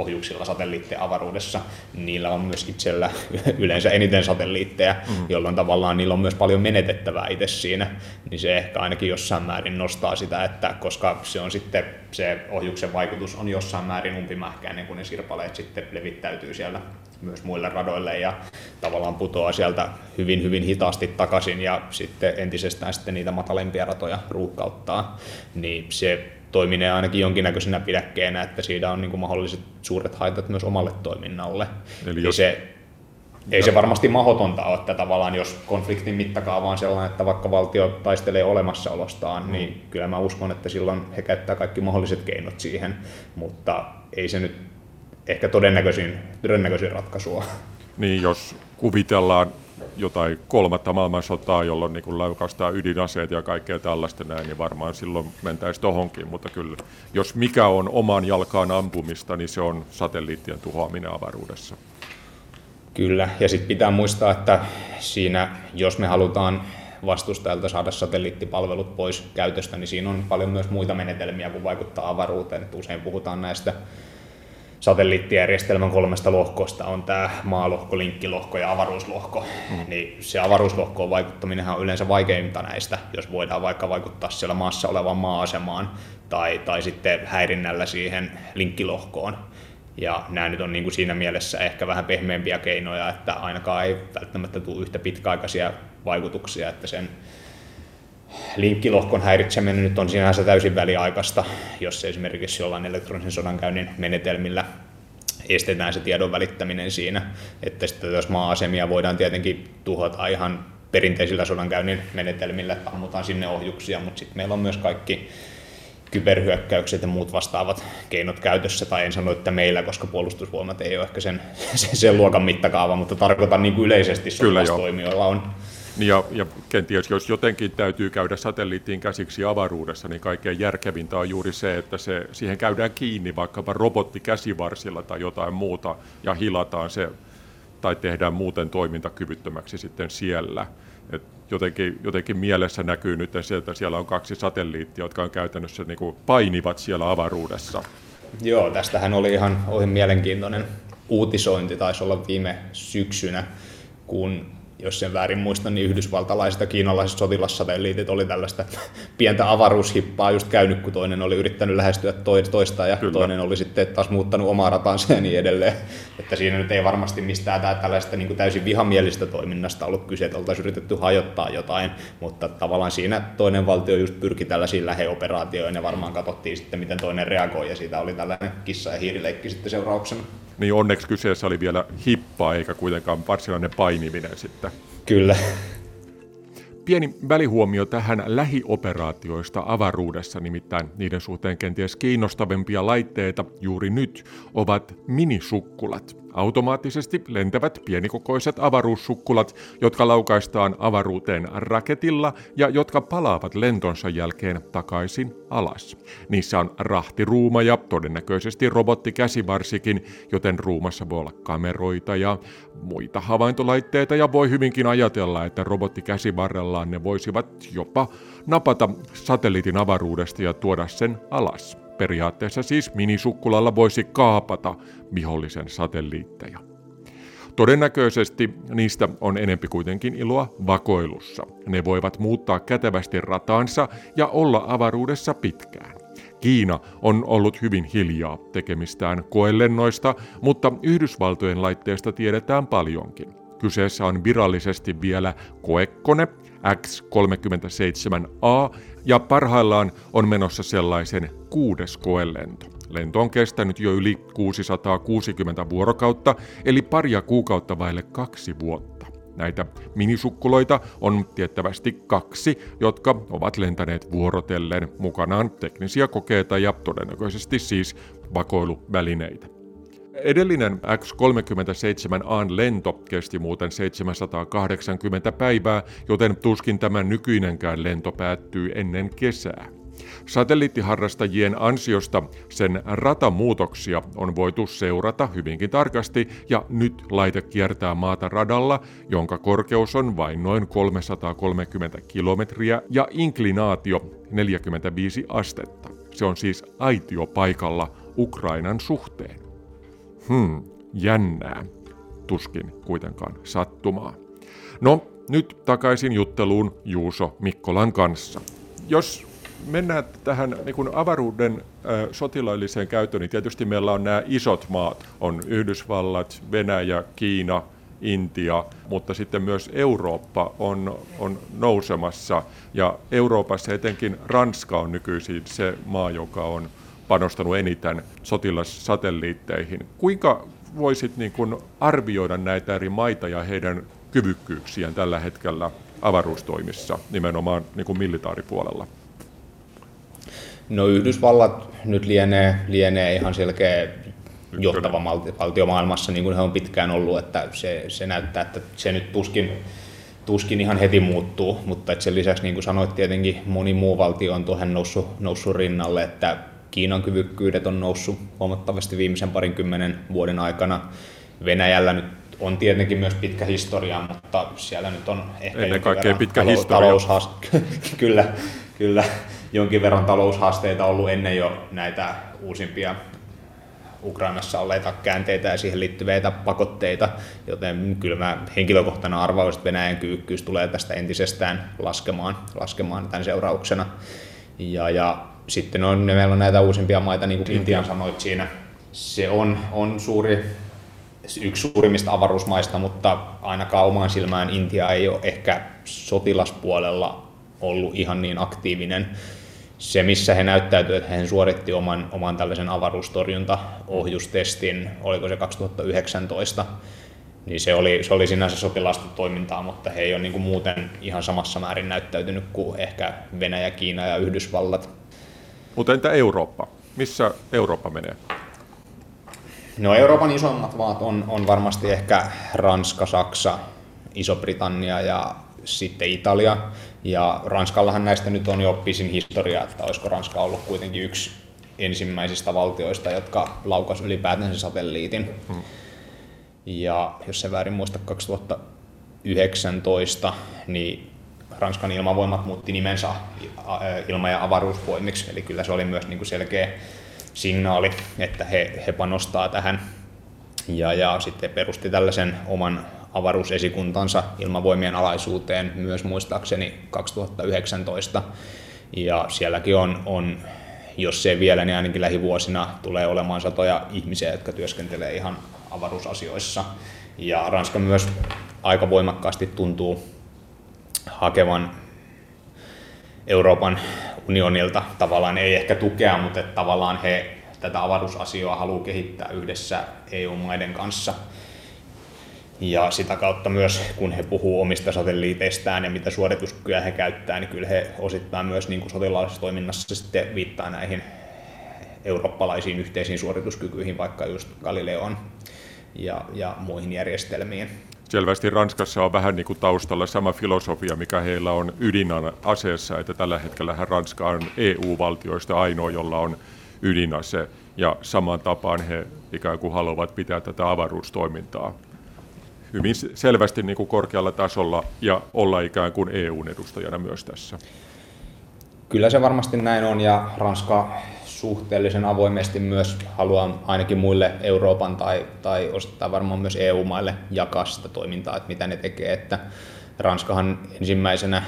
ohjuksilla satelliitteja avaruudessa, niillä on myös itsellä yleensä eniten satelliitteja, mm. jolloin tavallaan niillä on myös paljon menetettävää itse siinä, niin se ehkä ainakin jossain määrin nostaa sitä, että koska se on sitten se ohjuksen vaikutus on jossain määrin umpimähkäinen, kun ne sirpaleet sitten levittäytyy siellä myös muille radoille ja tavallaan putoaa sieltä hyvin hyvin hitaasti takaisin ja sitten entisestään sitten niitä matalempia ratoja ruuhkauttaa, niin se toiminee ainakin jonkinnäköisenä pidäkkeenä, että siitä on niin kuin mahdolliset suuret haitat myös omalle toiminnalle. Eli jos... se, ei se varmasti mahdotonta ole, että tavallaan jos konfliktin mittakaava on sellainen, että vaikka valtio taistelee olemassaolostaan, mm. niin kyllä mä uskon, että silloin he käyttää kaikki mahdolliset keinot siihen, mutta ei se nyt ehkä todennäköisin, todennäköisin ratkaisua. Niin, jos kuvitellaan jotain kolmatta maailmansotaa, jolloin niin laukaistaan ydinaseet ja kaikkea tällaista näin, niin varmaan silloin mentäisiin tohonkin, mutta kyllä jos mikä on oman jalkaan ampumista, niin se on satelliittien tuhoaminen avaruudessa. Kyllä, ja sitten pitää muistaa, että siinä, jos me halutaan vastustajalta saada satelliittipalvelut pois käytöstä, niin siinä on paljon myös muita menetelmiä kuin vaikuttaa avaruuteen. Että usein puhutaan näistä satelliittijärjestelmän kolmesta lohkosta on tämä maalohko, linkkilohko ja avaruuslohko. Mm. Niin se avaruuslohkoon vaikuttaminen on yleensä vaikeinta näistä, jos voidaan vaikka vaikuttaa siellä maassa olevaan maa-asemaan tai, tai sitten häirinnällä siihen linkkilohkoon. Ja nämä nyt on niin kuin siinä mielessä ehkä vähän pehmeämpiä keinoja, että ainakaan ei välttämättä tule yhtä pitkäaikaisia vaikutuksia, että sen linkkilohkon häiritseminen nyt on sinänsä täysin väliaikaista, jos esimerkiksi jollain elektronisen sodankäynnin menetelmillä estetään se tiedon välittäminen siinä, että sitten jos maa-asemia voidaan tietenkin tuhota ihan perinteisillä sodankäynnin menetelmillä, että ammutaan sinne ohjuksia, mutta sitten meillä on myös kaikki kyberhyökkäykset ja muut vastaavat keinot käytössä, tai en sano, että meillä, koska puolustusvoimat ei ole ehkä sen, sen, sen luokan mittakaava, mutta tarkoitan niin kuin yleisesti sotilastoimijoilla on ja, ja kenties jos jotenkin täytyy käydä satelliittiin käsiksi avaruudessa, niin kaikkein järkevintä on juuri se, että se, siihen käydään kiinni vaikkapa robottikäsivarsilla tai jotain muuta ja hilataan se tai tehdään muuten toimintakyvyttömäksi sitten siellä. Et jotenkin, jotenkin mielessä näkyy nyt se, että siellä on kaksi satelliittia, jotka on käytännössä niin kuin painivat siellä avaruudessa. Joo, tästähän oli ihan oli mielenkiintoinen uutisointi, taisi olla viime syksynä, kun jos sen väärin muistan, niin yhdysvaltalaiset ja kiinalaiset sotilassatelliitit oli tällaista pientä avaruushippaa just käynyt, kun toinen oli yrittänyt lähestyä toista ja Kyllä. toinen oli sitten taas muuttanut omaa ratansa ja niin edelleen. Että siinä nyt ei varmasti mistään tää tällaista niin kuin täysin vihamielistä toiminnasta ollut kyse, että oltaisiin yritetty hajottaa jotain, mutta tavallaan siinä toinen valtio just pyrki tällaisiin läheoperaatioihin ja varmaan katsottiin sitten, miten toinen reagoi ja siitä oli tällainen kissa- ja hiirileikki sitten seurauksena niin onneksi kyseessä oli vielä hippa eikä kuitenkaan varsinainen painiminen sitten. Kyllä. Pieni välihuomio tähän lähioperaatioista avaruudessa, nimittäin niiden suhteen kenties kiinnostavimpia laitteita juuri nyt ovat minisukkulat. Automaattisesti lentävät pienikokoiset avaruussukkulat, jotka laukaistaan avaruuteen raketilla ja jotka palaavat lentonsa jälkeen takaisin alas. Niissä on rahtiruuma ja todennäköisesti robottikäsivarsikin, joten ruumassa voi olla kameroita ja muita havaintolaitteita ja voi hyvinkin ajatella, että robottikäsivarrellaan ne voisivat jopa napata satelliitin avaruudesta ja tuoda sen alas. Periaatteessa siis minisukkulalla voisi kaapata vihollisen satelliitteja. Todennäköisesti niistä on enempi kuitenkin iloa vakoilussa. Ne voivat muuttaa kätevästi rataansa ja olla avaruudessa pitkään. Kiina on ollut hyvin hiljaa tekemistään koelennoista, mutta Yhdysvaltojen laitteesta tiedetään paljonkin. Kyseessä on virallisesti vielä koekone X-37A ja parhaillaan on menossa sellaisen kuudes koelento. Lento on kestänyt jo yli 660 vuorokautta, eli paria kuukautta vaille kaksi vuotta. Näitä minisukkuloita on tiettävästi kaksi, jotka ovat lentäneet vuorotellen mukanaan teknisiä kokeita ja todennäköisesti siis vakoiluvälineitä. Edellinen X-37A lento kesti muuten 780 päivää, joten tuskin tämä nykyinenkään lento päättyy ennen kesää. Satelliittiharrastajien ansiosta sen ratamuutoksia on voitu seurata hyvinkin tarkasti ja nyt laite kiertää maata radalla, jonka korkeus on vain noin 330 kilometriä ja inklinaatio 45 astetta. Se on siis aitio paikalla Ukrainan suhteen. Hmm, jännää. Tuskin kuitenkaan sattumaa. No, nyt takaisin jutteluun Juuso Mikkolan kanssa. Jos mennään tähän niin kuin avaruuden äh, sotilailliseen käyttöön, niin tietysti meillä on nämä isot maat, on Yhdysvallat, Venäjä, Kiina, Intia, mutta sitten myös Eurooppa on, on nousemassa ja Euroopassa etenkin Ranska on nykyisin se maa, joka on panostanut eniten sotilassatelliitteihin. Kuinka voisit niin kuin arvioida näitä eri maita ja heidän kyvykkyyksiään tällä hetkellä avaruustoimissa, nimenomaan niin kuin militaaripuolella? No Yhdysvallat nyt lienee, lienee ihan selkeä johtava valtio maailmassa, niin kuin he on pitkään ollut, että se, se näyttää, että se nyt tuskin, tuskin ihan heti muuttuu, mutta sen lisäksi, niin kuin sanoit, tietenkin moni muu valtio on tuohon noussut, noussut rinnalle, että Kiinan kyvykkyydet on noussut huomattavasti viimeisen parinkymmenen vuoden aikana. Venäjällä nyt on tietenkin myös pitkä historia, mutta siellä nyt on ehkä Ennen kaikkea pitkä talou- historia. kyllä, kyllä, jonkin verran taloushaasteita ollut ennen jo näitä uusimpia Ukrainassa olleita käänteitä ja siihen liittyviä pakotteita, joten kyllä mä henkilökohtana arvaus, että Venäjän kyykkyys tulee tästä entisestään laskemaan, laskemaan tämän seurauksena. Ja, ja sitten on, meillä on näitä uusimpia maita, niin kuin Intian sanoit siinä. Se on, on suuri, yksi suurimmista avaruusmaista, mutta ainakaan omaan silmään Intia ei ole ehkä sotilaspuolella ollut ihan niin aktiivinen. Se, missä he näyttäytyivät, että he suoritti oman, oman tällaisen avaruustorjuntaohjustestin, oliko se 2019, niin se oli, se oli sinänsä sotilasta toimintaa, mutta he ei ole niin kuin muuten ihan samassa määrin näyttäytynyt kuin ehkä Venäjä, Kiina ja Yhdysvallat. Mutta entä Eurooppa? Missä Eurooppa menee? No Euroopan isommat maat on, on varmasti ehkä Ranska, Saksa, Iso-Britannia ja sitten Italia. Ja Ranskallahan näistä nyt on jo pisin historia, että olisiko Ranska ollut kuitenkin yksi ensimmäisistä valtioista, jotka laukas ylipäätänsä satelliitin. Hmm. Ja jos se väärin muista 2019, niin Ranskan ilmavoimat muutti nimensä ilma- ja avaruusvoimiksi, eli kyllä se oli myös niin kuin selkeä signaali, että he, he panostaa tähän. Ja, ja sitten perusti tällaisen oman avaruusesikuntansa ilmavoimien alaisuuteen myös muistaakseni 2019. Ja sielläkin on, on jos se vielä, niin ainakin lähivuosina tulee olemaan satoja ihmisiä, jotka työskentelee ihan avaruusasioissa. Ja Ranska myös aika voimakkaasti tuntuu hakevan Euroopan unionilta tavallaan ei ehkä tukea, mutta tavallaan he tätä avaruusasiaa haluaa kehittää yhdessä EU-maiden kanssa. Ja sitä kautta myös, kun he puhuu omista satelliiteistaan ja mitä suorituskykyä he käyttää, niin kyllä he osittain myös niin kuin sotilaallisessa toiminnassa sitten viittaa näihin eurooppalaisiin yhteisiin suorituskykyihin, vaikka just Galileon ja, ja muihin järjestelmiin. Selvästi Ranskassa on vähän niin kuin taustalla sama filosofia, mikä heillä on ydinaseessa, että tällä hetkellä Ranska on EU-valtioista ainoa, jolla on ydinase, ja samaan tapaan he ikään kuin haluavat pitää tätä avaruustoimintaa hyvin selvästi niin kuin korkealla tasolla ja olla ikään kuin EU-edustajana myös tässä. Kyllä se varmasti näin on ja Ranska suhteellisen avoimesti myös haluaa ainakin muille Euroopan tai, tai osittain varmaan myös EU-maille jakaa sitä toimintaa, että mitä ne tekee. Että Ranskahan ensimmäisenä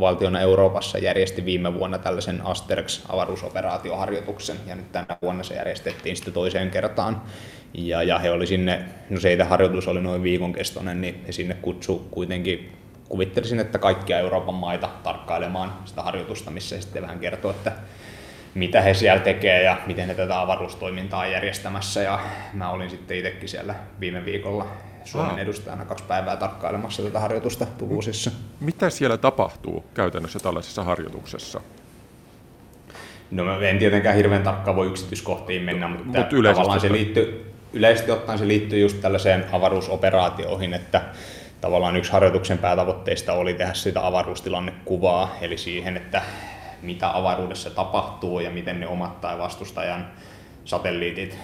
valtiona Euroopassa järjesti viime vuonna tällaisen Asterix-avaruusoperaatioharjoituksen, ja nyt tänä vuonna se järjestettiin sitten toiseen kertaan. Ja, ja he oli sinne, no se harjoitus oli noin viikon kestoinen, niin he sinne kutsu kuitenkin kuvittelisin, että kaikkia Euroopan maita tarkkailemaan sitä harjoitusta, missä sitten vähän kertoo, että mitä he siellä tekee ja miten he tätä avaruustoimintaa on järjestämässä. Ja mä olin sitten itsekin siellä viime viikolla Suomen ah. edustajana kaksi päivää tarkkailemassa tätä harjoitusta Toulousessa. Mitä siellä tapahtuu käytännössä tällaisessa harjoituksessa? No mä en tietenkään hirveän tarkkaan voi yksityiskohtiin mennä, mutta Mut tavallaan se liittyy, yleisesti ottaen se liittyy just tällaiseen avaruusoperaatioihin, että tavallaan yksi harjoituksen päätavoitteista oli tehdä sitä avaruustilannekuvaa, eli siihen, että mitä avaruudessa tapahtuu ja miten ne omat tai vastustajan satelliitit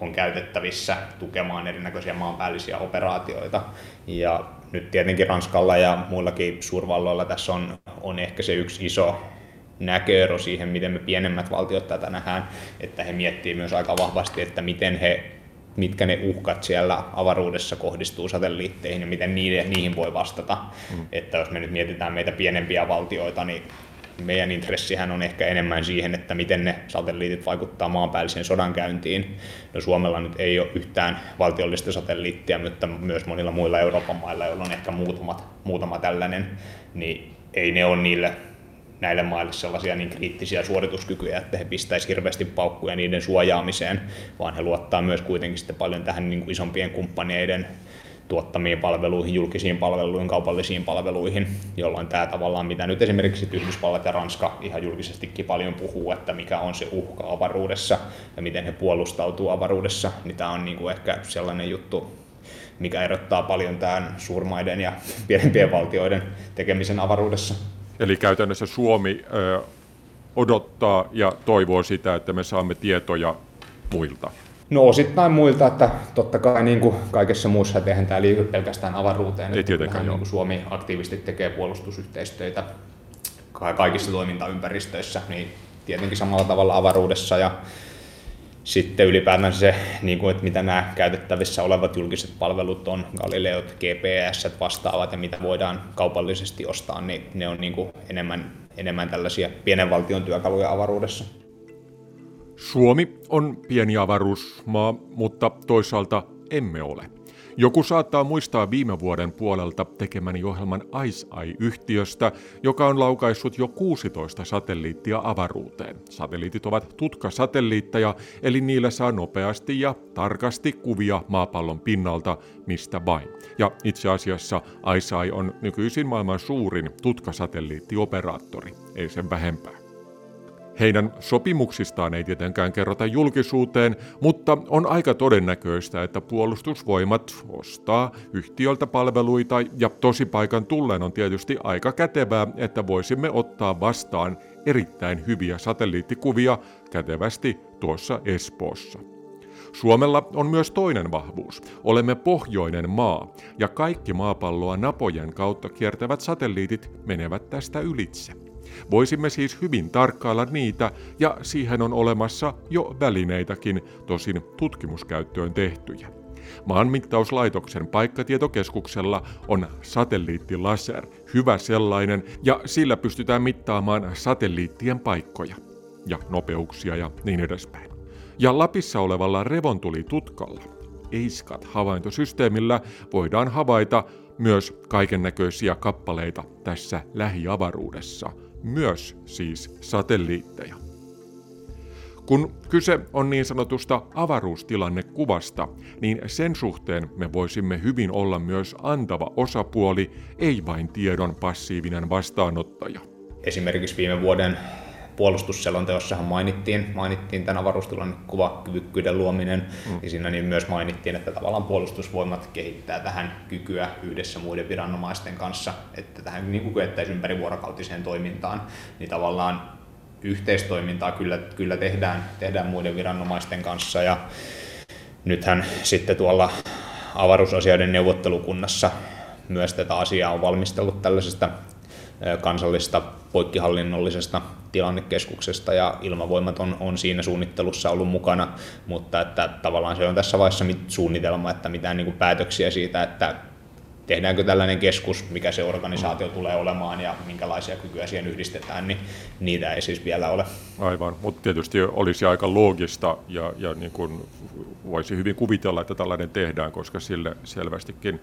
on käytettävissä tukemaan erinäköisiä maanpäällisiä operaatioita. Ja nyt tietenkin Ranskalla ja muillakin suurvalloilla tässä on, on ehkä se yksi iso näköero siihen, miten me pienemmät valtiot tätä nähdään, että he miettii myös aika vahvasti, että miten he mitkä ne uhkat siellä avaruudessa kohdistuu satelliitteihin ja miten niihin, niihin voi vastata. Mm. Että jos me nyt mietitään meitä pienempiä valtioita, niin meidän intressihän on ehkä enemmän siihen, että miten ne satelliitit vaikuttaa maanpäälliseen sodankäyntiin. No Suomella nyt ei ole yhtään valtiollista satelliittia, mutta myös monilla muilla Euroopan mailla, joilla on ehkä muutamat, muutama tällainen, niin ei ne ole niille näille maille sellaisia niin kriittisiä suorituskykyjä, että he pistäisivät hirveästi paukkuja niiden suojaamiseen, vaan he luottaa myös kuitenkin sitten paljon tähän niin kuin isompien kumppaneiden tuottamiin palveluihin, julkisiin palveluihin, kaupallisiin palveluihin, jolloin tämä tavallaan, mitä nyt esimerkiksi Yhdysvallat ja Ranska ihan julkisestikin paljon puhuu, että mikä on se uhka avaruudessa ja miten he puolustautuu avaruudessa, niin tämä on niin kuin ehkä sellainen juttu, mikä erottaa paljon tämän suurmaiden ja pienempien valtioiden tekemisen avaruudessa. Eli käytännössä Suomi odottaa ja toivoo sitä, että me saamme tietoja muilta. No osittain muilta, että totta kai niin kuin kaikessa muussa, että eihän tämä liity pelkästään avaruuteen. Ei tietenkään niin kuin Suomi aktiivisesti tekee puolustusyhteistyötä kaikissa toimintaympäristöissä, niin tietenkin samalla tavalla avaruudessa ja sitten ylipäätään se, niin kuin, että mitä nämä käytettävissä olevat julkiset palvelut on, Galileot, GPS vastaavat ja mitä voidaan kaupallisesti ostaa, niin ne on niin kuin enemmän, enemmän tällaisia pienen valtion työkaluja avaruudessa. Suomi on pieni avaruusmaa, mutta toisaalta emme ole. Joku saattaa muistaa viime vuoden puolelta tekemäni ohjelman Ice Eye-yhtiöstä, joka on laukaissut jo 16 satelliittia avaruuteen. Satelliitit ovat tutkasatelliitteja, eli niillä saa nopeasti ja tarkasti kuvia maapallon pinnalta mistä vain. Ja itse asiassa Ice Eye on nykyisin maailman suurin tutkasatelliittioperaattori, ei sen vähempää. Heidän sopimuksistaan ei tietenkään kerrota julkisuuteen, mutta on aika todennäköistä, että puolustusvoimat ostaa yhtiöltä palveluita ja tosipaikan tulleen on tietysti aika kätevää, että voisimme ottaa vastaan erittäin hyviä satelliittikuvia kätevästi tuossa Espoossa. Suomella on myös toinen vahvuus. Olemme pohjoinen maa ja kaikki maapalloa napojen kautta kiertävät satelliitit menevät tästä ylitse. Voisimme siis hyvin tarkkailla niitä, ja siihen on olemassa jo välineitäkin, tosin tutkimuskäyttöön tehtyjä. Maanmittauslaitoksen paikkatietokeskuksella on satelliittilaser, hyvä sellainen, ja sillä pystytään mittaamaan satelliittien paikkoja ja nopeuksia ja niin edespäin. Ja Lapissa olevalla revontulitutkalla, EISCAT-havaintosysteemillä, voidaan havaita myös kaikennäköisiä kappaleita tässä lähiavaruudessa – myös siis satelliitteja. Kun kyse on niin sanotusta avaruustilannekuvasta, niin sen suhteen me voisimme hyvin olla myös antava osapuoli, ei vain tiedon passiivinen vastaanottaja. Esimerkiksi viime vuoden puolustusselonteossahan mainittiin, mainittiin tämän avaruustilannekuvakyvykkyyden luominen, mm. ja siinä niin myös mainittiin, että tavallaan puolustusvoimat kehittää tähän kykyä yhdessä muiden viranomaisten kanssa, että tähän niin kuin kyettäisiin ympärivuorokautiseen toimintaan, niin tavallaan yhteistoimintaa kyllä, kyllä tehdään, tehdään muiden viranomaisten kanssa, ja nythän sitten tuolla avaruusasioiden neuvottelukunnassa myös tätä asiaa on valmistellut tällaisesta kansallista poikkihallinnollisesta tilannekeskuksesta ja ilmavoimat on, on siinä suunnittelussa ollut mukana, mutta että tavallaan se on tässä vaiheessa suunnitelma, että mitään niin kuin päätöksiä siitä, että tehdäänkö tällainen keskus, mikä se organisaatio tulee olemaan ja minkälaisia kykyjä siihen yhdistetään, niin niitä ei siis vielä ole. Aivan, mutta tietysti olisi aika loogista ja, ja niin kuin voisi hyvin kuvitella, että tällainen tehdään, koska sille selvästikin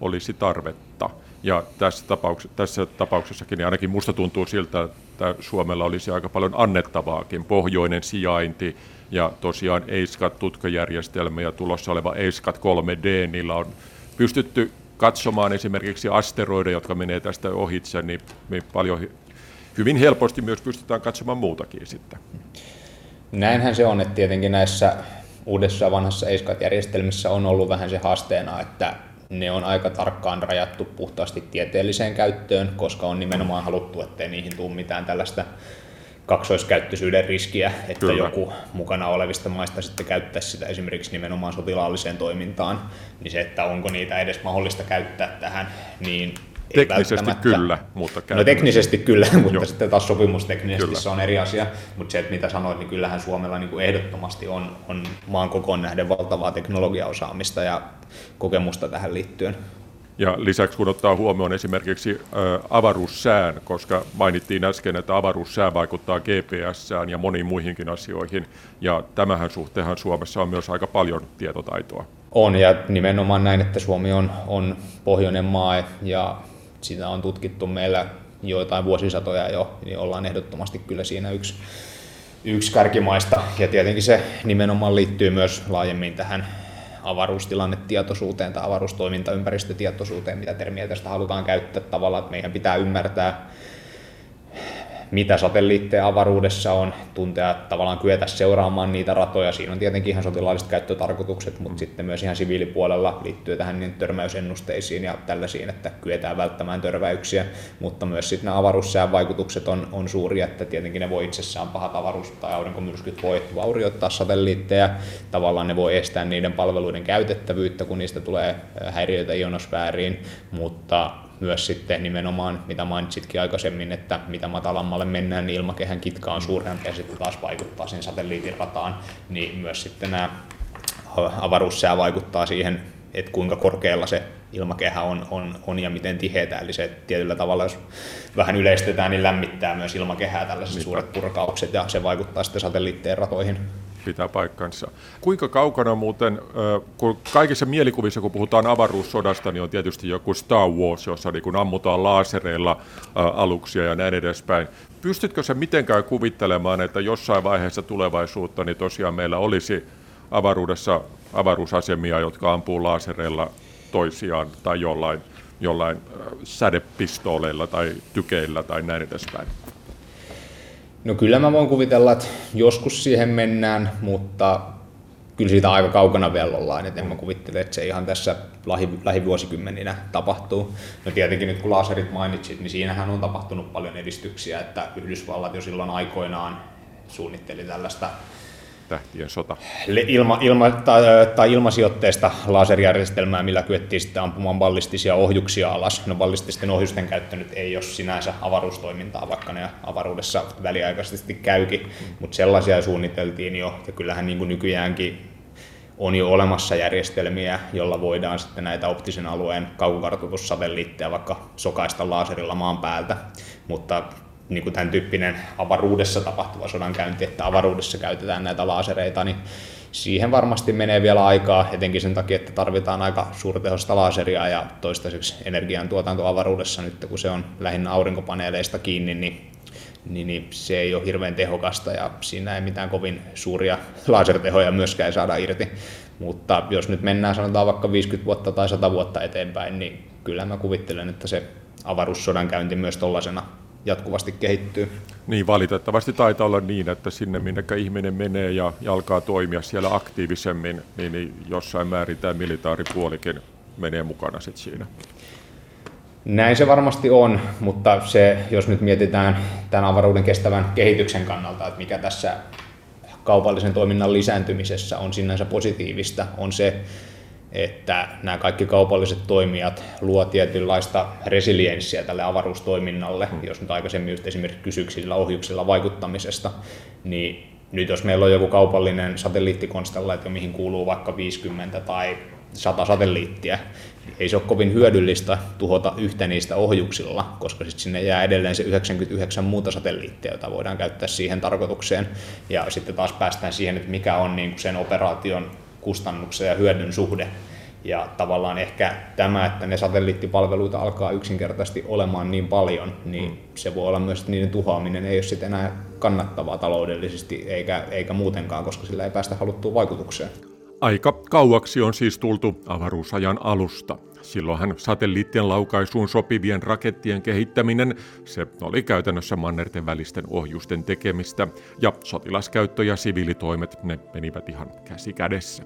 olisi tarvetta. Ja tässä, tapauksessa, tässä tapauksessakin niin ainakin musta tuntuu siltä, että Suomella olisi aika paljon annettavaakin. Pohjoinen sijainti ja tosiaan EISCAT-tutkajärjestelmä ja tulossa oleva EISCAT 3D, niillä on pystytty katsomaan esimerkiksi asteroideja, jotka menee tästä ohitse, niin me paljon hyvin helposti myös pystytään katsomaan muutakin sitten. Näinhän se on, että tietenkin näissä uudessa vanhassa EISCAT-järjestelmissä on ollut vähän se haasteena, että ne on aika tarkkaan rajattu puhtaasti tieteelliseen käyttöön, koska on nimenomaan haluttu, ettei niihin tule mitään tällaista kaksoiskäyttöisyyden riskiä, että Kyllä. joku mukana olevista maista sitten käyttäisi sitä esimerkiksi nimenomaan sotilaalliseen toimintaan, niin se, että onko niitä edes mahdollista käyttää tähän, niin Teknisesti kyllä, mutta No teknisesti kyllä, mutta Joo. sitten taas sopimusteknisesti kyllä. se on eri asia. Mutta se, että mitä sanoit, niin kyllähän Suomella niin kuin ehdottomasti on, on maan kokoon nähden valtavaa teknologiaosaamista ja kokemusta tähän liittyen. Ja lisäksi kun ottaa huomioon esimerkiksi avaruussään, koska mainittiin äsken, että avaruussää vaikuttaa GPSään ja moniin muihinkin asioihin, ja tämähän suhteenhan Suomessa on myös aika paljon tietotaitoa. On, ja nimenomaan näin, että Suomi on, on pohjoinen maa, ja sitä on tutkittu meillä joitain vuosisatoja jo, niin ollaan ehdottomasti kyllä siinä yksi, yksi kärkimaista. Ja tietenkin se nimenomaan liittyy myös laajemmin tähän avaruustilannetietoisuuteen tai avaruustoimintaympäristötietoisuuteen, mitä termiä tästä halutaan käyttää tavallaan, että meidän pitää ymmärtää mitä satelliitteja avaruudessa on, tuntea tavallaan kyetä seuraamaan niitä ratoja. Siinä on tietenkin ihan sotilaalliset käyttötarkoitukset, mutta sitten myös ihan siviilipuolella liittyy tähän niin törmäysennusteisiin ja tällaisiin, että kyetään välttämään törväyksiä, mutta myös sitten nämä avaruussään vaikutukset on, on suuria, että tietenkin ne voi itsessään pahat avaruus- tai aurinkomyrskyt voi vaurioittaa satelliitteja, tavallaan ne voi estää niiden palveluiden käytettävyyttä, kun niistä tulee häiriöitä ionosfääriin, mutta myös sitten nimenomaan, mitä mainitsitkin aikaisemmin, että mitä matalammalle mennään, niin ilmakehän kitka on suurempi ja sitten taas vaikuttaa sen satelliitin rataan, niin myös sitten nämä avaruussää vaikuttaa siihen, että kuinka korkealla se ilmakehä on, on, on ja miten tiheitä. Eli se tietyllä tavalla, jos vähän yleistetään, niin lämmittää myös ilmakehää tällaiset suuret purkaukset ja se vaikuttaa sitten satelliitteen ratoihin pitää paikkansa. Kuinka kaukana muuten, kun kaikissa mielikuvissa, kun puhutaan avaruussodasta, niin on tietysti joku Star Wars, jossa niin kun ammutaan laasereilla aluksia ja näin edespäin. Pystytkö se mitenkään kuvittelemaan, että jossain vaiheessa tulevaisuutta niin tosiaan meillä olisi avaruudessa avaruusasemia, jotka ampuu laasereilla toisiaan tai jollain, jollain sädepistooleilla tai tykeillä tai näin edespäin? No kyllä mä voin kuvitella, että joskus siihen mennään, mutta kyllä siitä aika kaukana vielä ollaan, että en mä kuvittele, että se ihan tässä lähi, lähivuosikymmeninä tapahtuu. No tietenkin nyt kun laserit mainitsit, niin siinähän on tapahtunut paljon edistyksiä, että Yhdysvallat jo silloin aikoinaan suunnitteli tällaista tähtien sota. Ilma, ilma, tai, tai ilmasijoitteista laserjärjestelmää, millä kyettiin sitten ampumaan ballistisia ohjuksia alas. No ballististen ohjusten käyttö nyt ei ole sinänsä avaruustoimintaa, vaikka ne avaruudessa väliaikaisesti käykin, mutta sellaisia suunniteltiin jo, ja kyllähän niin kuin nykyäänkin on jo olemassa järjestelmiä, jolla voidaan sitten näitä optisen alueen kaukokartoitussatelliitteja vaikka sokaista laserilla maan päältä, mutta niin kuin tämän tyyppinen avaruudessa tapahtuva sodankäynti, että avaruudessa käytetään näitä laasereita, niin siihen varmasti menee vielä aikaa, etenkin sen takia, että tarvitaan aika suurtehosta laaseria ja toistaiseksi energiantuotanto avaruudessa nyt, kun se on lähinnä aurinkopaneeleista kiinni, niin, niin, niin se ei ole hirveän tehokasta ja siinä ei mitään kovin suuria lasertehoja myöskään saada irti. Mutta jos nyt mennään sanotaan vaikka 50 vuotta tai 100 vuotta eteenpäin, niin kyllä mä kuvittelen, että se avaruussodan käynti myös tuollaisena jatkuvasti kehittyy. Niin valitettavasti taitaa olla niin, että sinne minne ihminen menee ja, ja alkaa toimia siellä aktiivisemmin, niin, niin jossain määrin tämä militaaripuolikin menee mukana sit siinä. Näin se varmasti on, mutta se, jos nyt mietitään tämän avaruuden kestävän kehityksen kannalta, että mikä tässä kaupallisen toiminnan lisääntymisessä on sinänsä positiivista, on se, että nämä kaikki kaupalliset toimijat luo tietynlaista resilienssiä tälle avaruustoiminnalle. Hmm. Jos nyt aikaisemmin just esimerkiksi kysyksillä ohjuksilla vaikuttamisesta, niin nyt jos meillä on joku kaupallinen satelliittikonstellaatio, mihin kuuluu vaikka 50 tai 100 satelliittia, niin ei se ole kovin hyödyllistä tuhota yhtä niistä ohjuksilla, koska sitten sinne jää edelleen se 99 muuta satelliittia, jota voidaan käyttää siihen tarkoitukseen. Ja sitten taas päästään siihen, että mikä on niin kuin sen operaation kustannuksen ja hyödyn suhde. Ja tavallaan ehkä tämä, että ne satelliittipalveluita alkaa yksinkertaisesti olemaan niin paljon, niin mm. se voi olla myös, että niiden tuhoaminen ei ole sitten enää kannattavaa taloudellisesti eikä, eikä muutenkaan, koska sillä ei päästä haluttuun vaikutukseen. Aika kauaksi on siis tultu avaruusajan alusta. Silloinhan satelliittien laukaisuun sopivien rakettien kehittäminen, se oli käytännössä mannerten välisten ohjusten tekemistä, ja sotilaskäyttö ja siviilitoimet, ne menivät ihan käsi kädessä.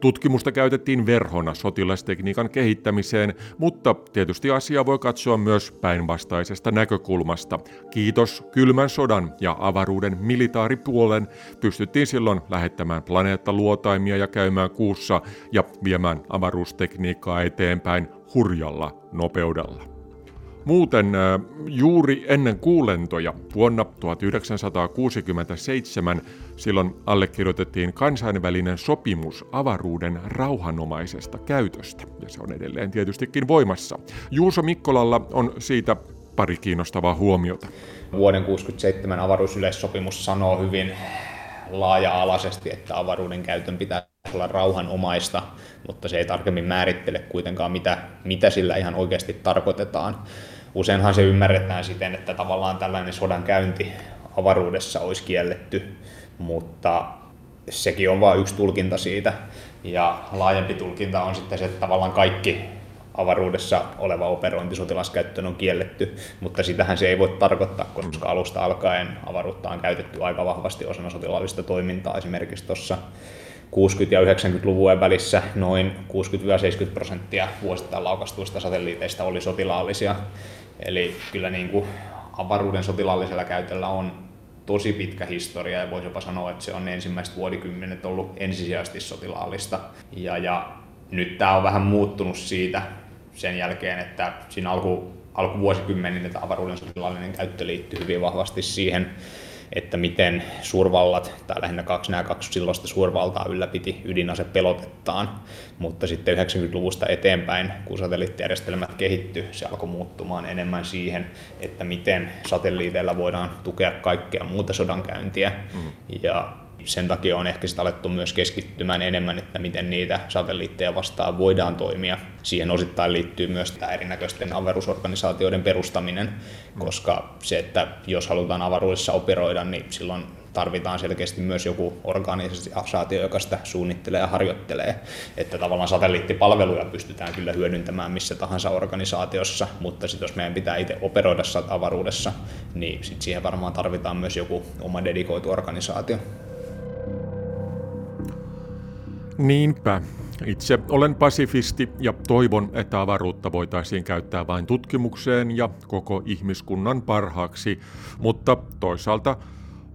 Tutkimusta käytettiin verhona sotilastekniikan kehittämiseen, mutta tietysti asia voi katsoa myös päinvastaisesta näkökulmasta. Kiitos kylmän sodan ja avaruuden militaaripuolen pystyttiin silloin lähettämään planeettaluotaimia ja käymään kuussa ja viemään avaruustekniikkaa eteenpäin hurjalla nopeudella. Muuten juuri ennen kuulentoja vuonna 1967 silloin allekirjoitettiin kansainvälinen sopimus avaruuden rauhanomaisesta käytöstä, ja se on edelleen tietystikin voimassa. Juuso Mikkolalla on siitä pari kiinnostavaa huomiota. Vuoden 1967 avaruusyleissopimus sanoo hyvin laaja-alaisesti, että avaruuden käytön pitää olla rauhanomaista, mutta se ei tarkemmin määrittele kuitenkaan, mitä, mitä sillä ihan oikeasti tarkoitetaan useinhan se ymmärretään siten, että tavallaan tällainen sodan käynti avaruudessa olisi kielletty, mutta sekin on vain yksi tulkinta siitä. Ja laajempi tulkinta on sitten se, että tavallaan kaikki avaruudessa oleva operointi sotilaskäyttöön on kielletty, mutta sitähän se ei voi tarkoittaa, koska alusta alkaen avaruutta on käytetty aika vahvasti osana sotilaallista toimintaa. Esimerkiksi tuossa 60- ja 90-luvujen välissä noin 60-70 prosenttia vuosittain laukastuista satelliiteista oli sotilaallisia. Eli kyllä niin kuin avaruuden sotilaallisella käytöllä on tosi pitkä historia ja voisi jopa sanoa, että se on ensimmäiset vuosikymmenet ollut ensisijaisesti sotilaallista. Ja, ja nyt tämä on vähän muuttunut siitä sen jälkeen, että siinä alku, alkuvuosikymmenin että avaruuden sotilaallinen käyttö liittyy hyvin vahvasti siihen että miten suurvallat, tai lähinnä kaksi nämä kaksi silloista suurvaltaa ylläpiti ydinasepelotettaan, mutta sitten 90-luvusta eteenpäin, kun satelliittijärjestelmät kehittyi, se alkoi muuttumaan enemmän siihen, että miten satelliiteilla voidaan tukea kaikkea muuta sodankäyntiä, mm. ja sen takia on ehkä sitä alettu myös keskittymään enemmän, että miten niitä satelliitteja vastaan voidaan toimia. Siihen osittain liittyy myös tämä erinäköisten avaruusorganisaatioiden perustaminen, koska se, että jos halutaan avaruudessa operoida, niin silloin tarvitaan selkeästi myös joku organisaatio, joka sitä suunnittelee ja harjoittelee. Että tavallaan satelliittipalveluja pystytään kyllä hyödyntämään missä tahansa organisaatiossa, mutta sitten jos meidän pitää itse operoida avaruudessa, niin sit siihen varmaan tarvitaan myös joku oma dedikoitu organisaatio. Niinpä. Itse olen pasifisti ja toivon, että avaruutta voitaisiin käyttää vain tutkimukseen ja koko ihmiskunnan parhaaksi, mutta toisaalta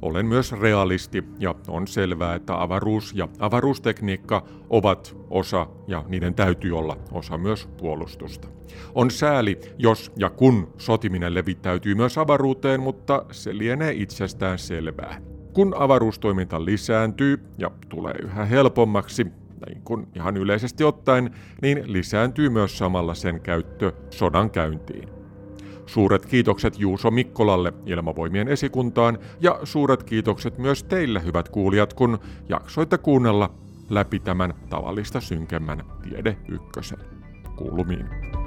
olen myös realisti ja on selvää, että avaruus ja avaruustekniikka ovat osa ja niiden täytyy olla osa myös puolustusta. On sääli, jos ja kun sotiminen levittäytyy myös avaruuteen, mutta se lienee itsestään selvää. Kun avaruustoiminta lisääntyy ja tulee yhä helpommaksi, niin kuin ihan yleisesti ottaen, niin lisääntyy myös samalla sen käyttö sodan käyntiin. Suuret kiitokset Juuso Mikkolalle Ilmavoimien esikuntaan ja suuret kiitokset myös teille hyvät kuulijat, kun jaksoitte kuunnella läpi tämän tavallista synkemmän Tiede Ykkösen. Kuulumiin.